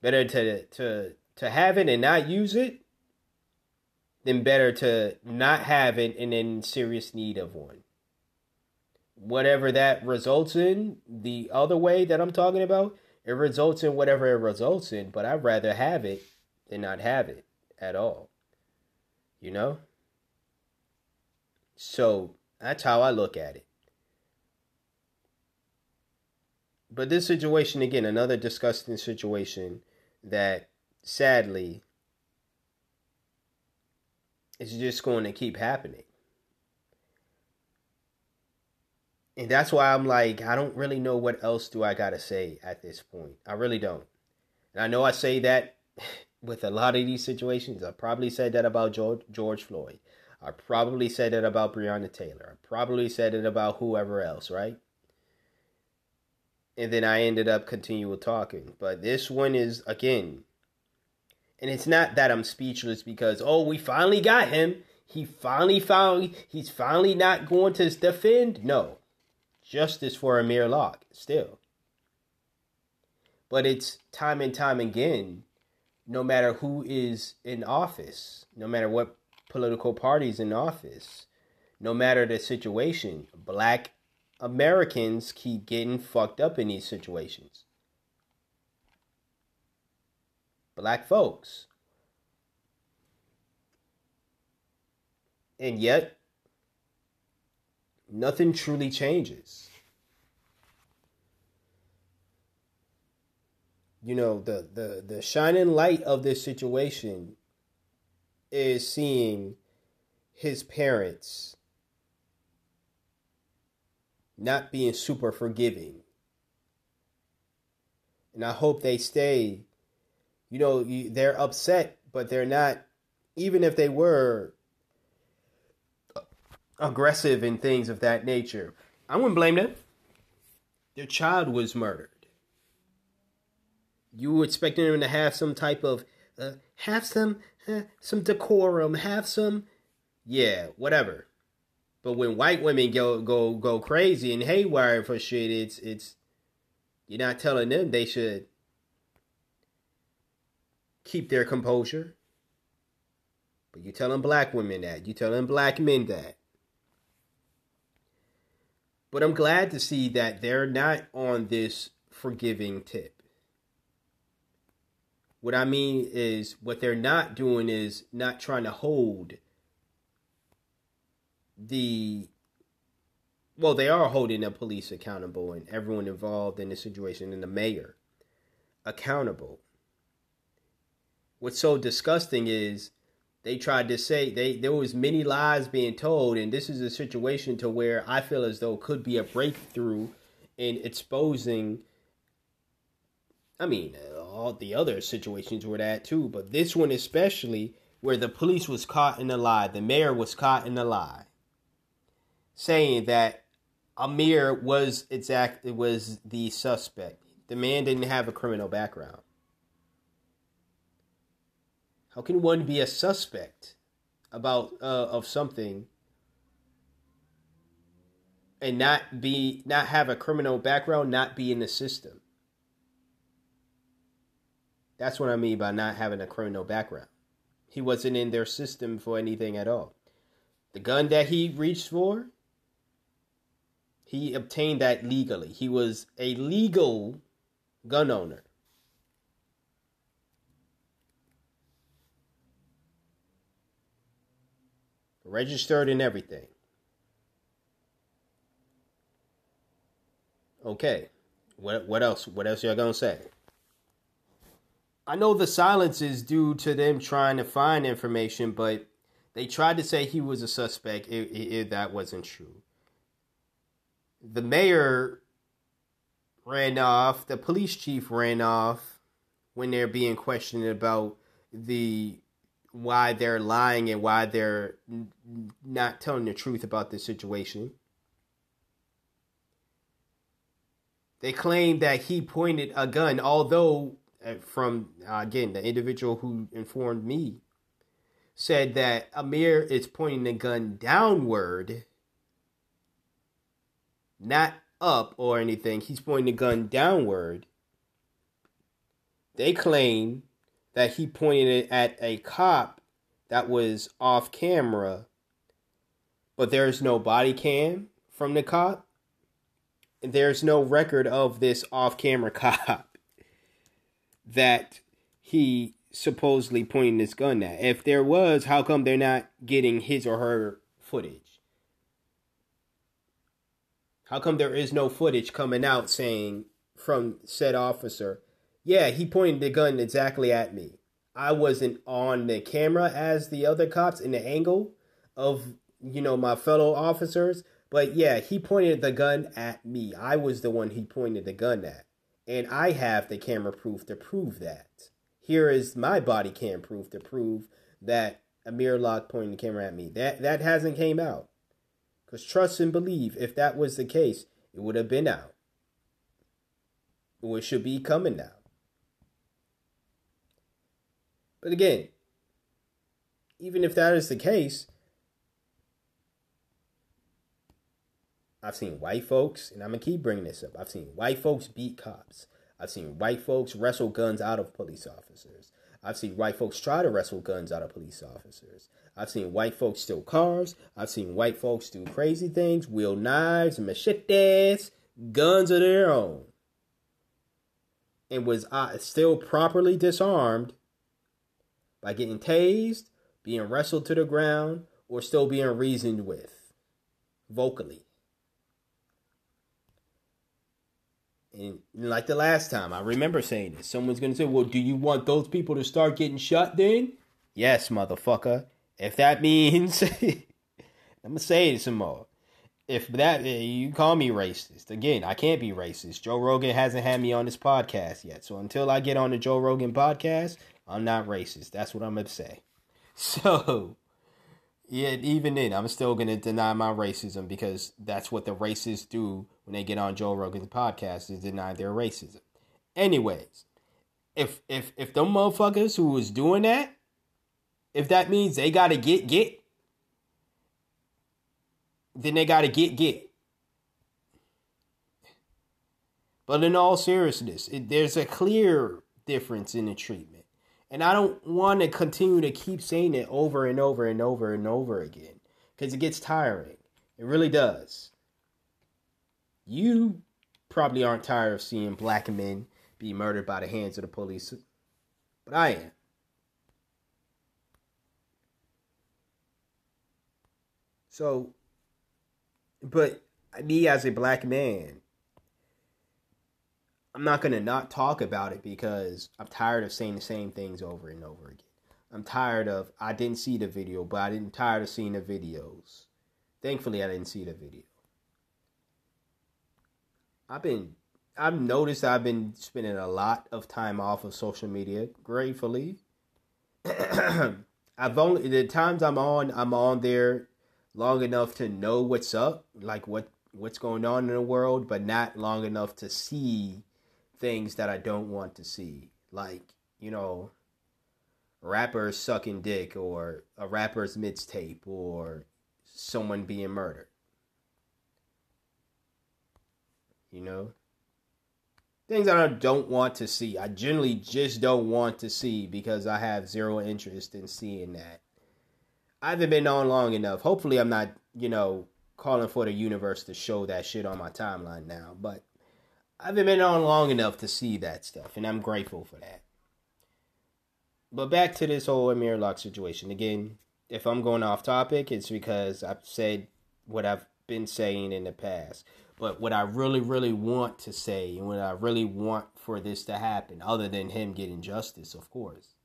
Better to to to have it and not use it than better to not have it and in serious need of one. Whatever that results in, the other way that I'm talking about, it results in whatever it results in, but I'd rather have it than not have it at all. You know? So that's how I look at it. but this situation again, another disgusting situation that sadly is just going to keep happening. And that's why I'm like, I don't really know what else do I gotta say at this point. I really don't. And I know I say that with a lot of these situations. I probably said that about George, George Floyd. I probably said it about Breonna Taylor. I probably said it about whoever else, right? and then I ended up continuing talking. But this one is again, and it's not that I'm speechless because oh we finally got him. He finally found he's finally not going to defend. No, justice for Amir Locke still. But it's time and time again, no matter who is in office, no matter what political parties in office, no matter the situation, black Americans keep getting fucked up in these situations. Black folks. And yet, nothing truly changes. You know, the, the, the shining light of this situation is seeing his parents not being super forgiving. And I hope they stay, you know, they're upset, but they're not, even if they were aggressive and things of that nature. I wouldn't blame them. Their child was murdered. You were expecting them to have some type of, uh, have some, uh, some decorum, have some, yeah, whatever. But when white women go go go crazy and haywire for shit, it's it's you're not telling them they should keep their composure. But you're telling black women that. You're telling black men that. But I'm glad to see that they're not on this forgiving tip. What I mean is, what they're not doing is not trying to hold the well, they are holding the police accountable and everyone involved in the situation and the mayor accountable. What's so disgusting is they tried to say they there was many lies being told and this is a situation to where I feel as though could be a breakthrough in exposing I mean uh, all the other situations were that too, but this one especially where the police was caught in a lie, the mayor was caught in a lie saying that Amir was exact was the suspect. The man didn't have a criminal background. How can one be a suspect about uh, of something and not be not have a criminal background, not be in the system? That's what I mean by not having a criminal background. He wasn't in their system for anything at all. The gun that he reached for, he obtained that legally. He was a legal gun owner. Registered and everything. Okay. What what else? What else y'all gonna say? I know the silence is due to them trying to find information, but they tried to say he was a suspect. If, if that wasn't true the mayor ran off, the police chief ran off when they're being questioned about the why they're lying and why they're not telling the truth about the situation. They claim that he pointed a gun, although from uh, again the individual who informed me said that Amir is pointing the gun downward not up or anything. He's pointing the gun downward. They claim that he pointed it at a cop that was off camera, but there's no body cam from the cop. There's no record of this off camera cop that he supposedly pointing this gun at. If there was, how come they're not getting his or her footage? How come there is no footage coming out saying from said officer, yeah, he pointed the gun exactly at me. I wasn't on the camera as the other cops in the angle of, you know, my fellow officers. But yeah, he pointed the gun at me. I was the one he pointed the gun at. And I have the camera proof to prove that. Here is my body cam proof to prove that Amir Locke pointing the camera at me. That that hasn't came out. Because trust and believe, if that was the case, it would have been out. Or it should be coming now. But again, even if that is the case, I've seen white folks, and I'm to keep bringing this up. I've seen white folks beat cops. I've seen white folks wrestle guns out of police officers. I've seen white folks try to wrestle guns out of police officers. I've seen white folks steal cars. I've seen white folks do crazy things, wield knives, machetes, guns of their own. And was still properly disarmed by getting tased, being wrestled to the ground, or still being reasoned with vocally. And like the last time, I remember saying this. Someone's going to say, Well, do you want those people to start getting shot then? Yes, motherfucker. If that means, I'm gonna say it some more. if that eh, you call me racist again i can't be racist joe rogan hasn't had me on this podcast yet so until i get on the joe rogan podcast i'm not racist that's what i'm gonna say so yeah even then i'm still gonna deny my racism because that's what the racists do when they get on joe rogan's podcast is deny their racism anyways if if if them motherfuckers who was doing that if that means they gotta get get then they got to get get. But in all seriousness, it, there's a clear difference in the treatment. And I don't want to continue to keep saying it over and over and over and over again because it gets tiring. It really does. You probably aren't tired of seeing black men be murdered by the hands of the police, but I am. So but me as a black man, I'm not gonna not talk about it because I'm tired of saying the same things over and over again. I'm tired of I didn't see the video, but I didn't tired of seeing the videos. Thankfully, I didn't see the video. I've been I've noticed I've been spending a lot of time off of social media. Gratefully, I've only the times I'm on I'm on there long enough to know what's up, like what what's going on in the world, but not long enough to see things that I don't want to see. Like, you know, rappers sucking dick or a rapper's mixtape or someone being murdered. You know? Things that I don't want to see. I generally just don't want to see because I have zero interest in seeing that. I haven't been on long enough. Hopefully, I'm not, you know, calling for the universe to show that shit on my timeline now. But I haven't been on long enough to see that stuff, and I'm grateful for that. But back to this whole Amir Locke situation. Again, if I'm going off topic, it's because I've said what I've been saying in the past. But what I really, really want to say, and what I really want for this to happen, other than him getting justice, of course,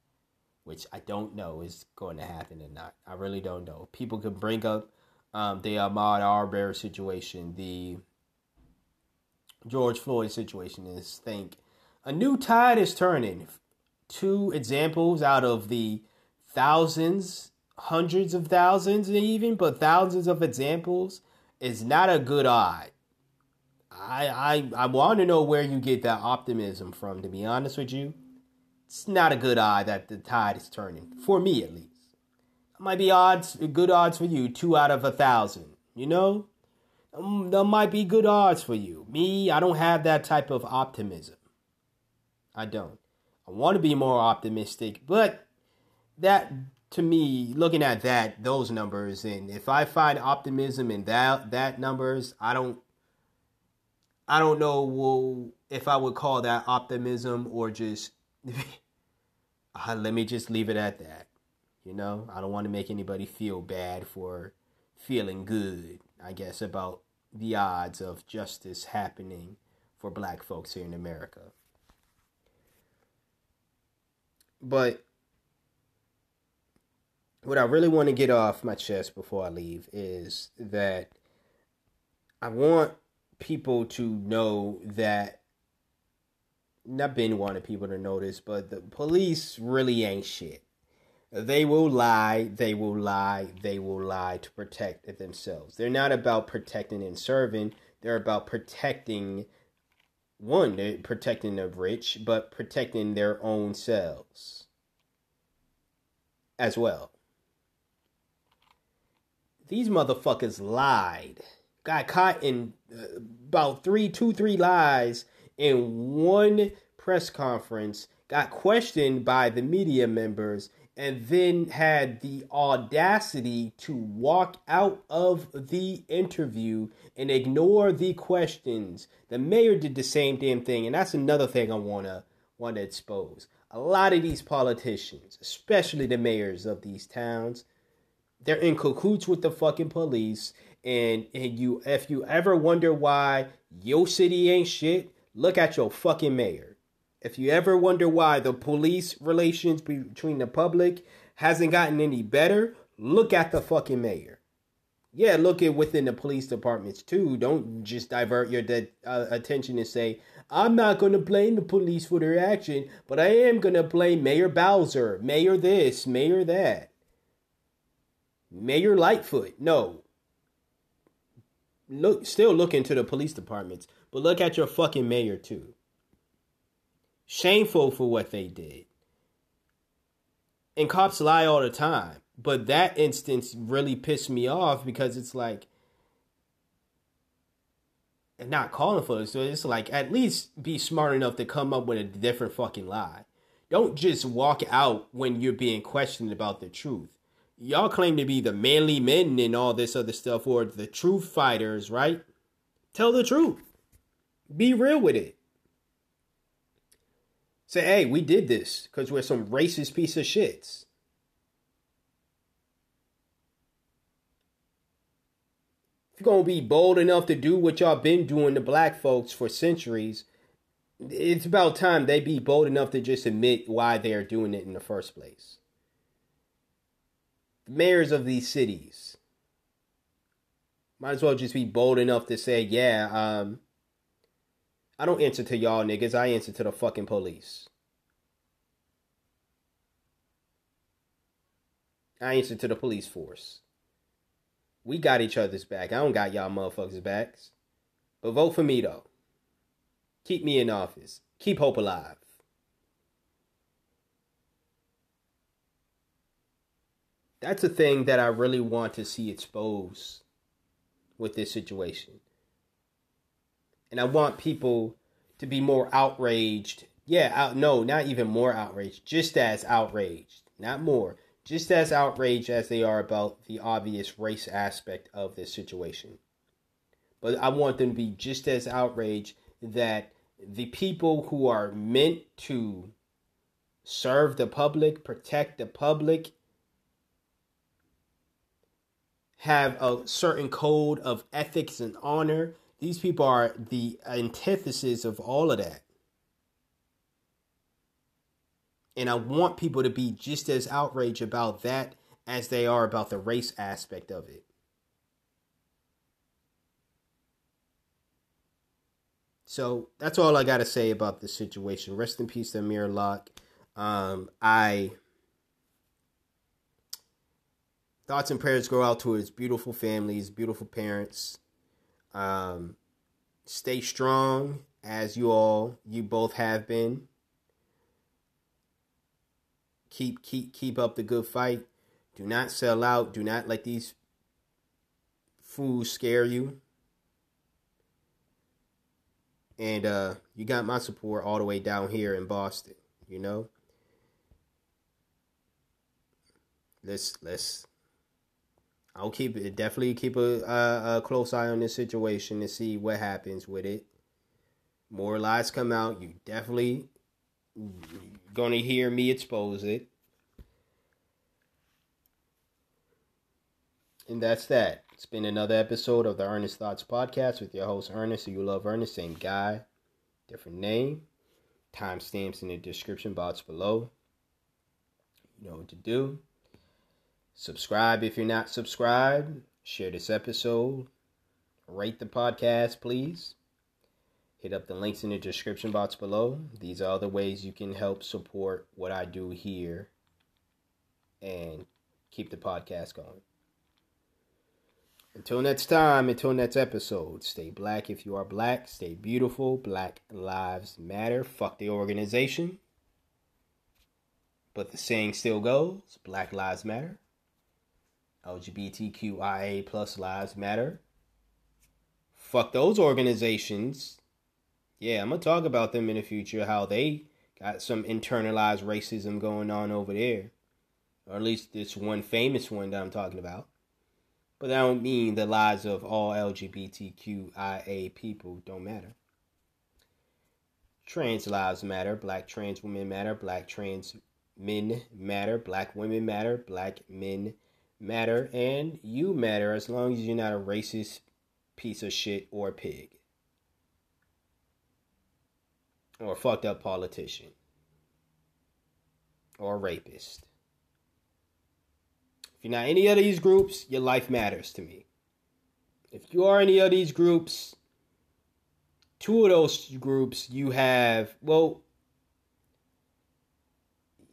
which I don't know is going to happen or not. I really don't know. People could bring up um, the Ahmaud Arbery situation, the George Floyd situation, and think a new tide is turning. Two examples out of the thousands, hundreds of thousands, even, but thousands of examples is not a good odd. I I I want to know where you get that optimism from. To be honest with you it's not a good eye that the tide is turning for me at least. It might be odds, good odds for you, two out of a thousand. You know, um, there might be good odds for you. Me, I don't have that type of optimism. I don't. I want to be more optimistic, but that to me, looking at that, those numbers, and if I find optimism in that that numbers, I don't. I don't know well, if I would call that optimism or just uh, let me just leave it at that. You know, I don't want to make anybody feel bad for feeling good, I guess, about the odds of justice happening for black folks here in America. But what I really want to get off my chest before I leave is that I want people to know that not been wanting people to notice, but the police really ain't shit. They will lie, they will lie, they will lie to protect themselves. They're not about protecting and serving, they're about protecting one, they're protecting the rich, but protecting their own selves as well. These motherfuckers lied. Got caught in uh, about three, two, three lies in one press conference, got questioned by the media members, and then had the audacity to walk out of the interview and ignore the questions. The mayor did the same damn thing, and that's another thing I wanna wanna expose. A lot of these politicians, especially the mayors of these towns, they're in cahoots with the fucking police. And, and you if you ever wonder why your city ain't shit, look at your fucking mayor. If you ever wonder why the police relations between the public hasn't gotten any better, look at the fucking mayor. Yeah, look at within the police departments too. Don't just divert your de- uh, attention and say, I'm not going to blame the police for their action, but I am going to blame Mayor Bowser, Mayor this, Mayor that, Mayor Lightfoot. No. Look, still look into the police departments, but look at your fucking mayor too. Shameful for what they did. And cops lie all the time. But that instance really pissed me off because it's like not calling for it. So it's like at least be smart enough to come up with a different fucking lie. Don't just walk out when you're being questioned about the truth. Y'all claim to be the manly men and all this other stuff, or the truth fighters, right? Tell the truth. Be real with it. Say, hey, we did this because we're some racist piece of shits. If you're gonna be bold enough to do what y'all been doing to black folks for centuries, it's about time they be bold enough to just admit why they are doing it in the first place. The mayors of these cities might as well just be bold enough to say, yeah, um, I don't answer to y'all niggas, I answer to the fucking police. I answer to the police force. We got each other's back. I don't got y'all motherfuckers' backs. But vote for me though. Keep me in office. Keep hope alive. That's a thing that I really want to see exposed with this situation. And I want people to be more outraged. Yeah, out, no, not even more outraged, just as outraged, not more just as outraged as they are about the obvious race aspect of this situation. But I want them to be just as outraged that the people who are meant to serve the public, protect the public, have a certain code of ethics and honor. These people are the antithesis of all of that. And I want people to be just as outraged about that as they are about the race aspect of it. So that's all I got to say about the situation. Rest in peace Amir Locke. Um, I thoughts and prayers go out to his beautiful families, beautiful parents. Um, stay strong as you all, you both have been keep keep keep up the good fight. Do not sell out. Do not let these fools scare you. And uh, you got my support all the way down here in Boston. You know. Let's let's. I'll keep it. Definitely keep a, a, close eye on this situation and see what happens with it. More lies come out. You definitely to hear me expose it. And that's that. It's been another episode of the Earnest Thoughts Podcast with your host, Ernest. So you love Ernest, same guy, different name. Timestamps in the description box below. You know what to do. Subscribe if you're not subscribed. Share this episode. Rate the podcast, please. Hit up the links in the description box below. These are other ways you can help support what I do here and keep the podcast going. Until next time, until next episode, stay black if you are black, stay beautiful. Black lives matter. Fuck the organization. But the saying still goes Black Lives Matter. LGBTQIA plus lives matter. Fuck those organizations yeah, I'm gonna talk about them in the future. How they got some internalized racism going on over there, or at least this one famous one that I'm talking about. But that don't mean the lives of all LGBTQIA people don't matter. Trans lives matter. Black trans women matter. Black trans men matter. Black women matter. Black men matter. And you matter as long as you're not a racist piece of shit or pig or fucked up politician or rapist. If you're not any of these groups, your life matters to me. If you are any of these groups, two of those groups you have, well,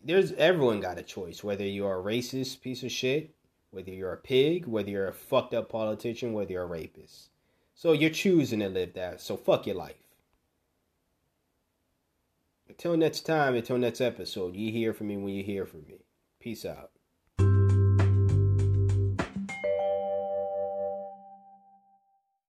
there's everyone got a choice whether you're a racist piece of shit, whether you're a pig, whether you're a fucked up politician, whether you're a rapist. So you're choosing to live that. So fuck your life. Until next time, until next episode, you hear from me when you hear from me. Peace out.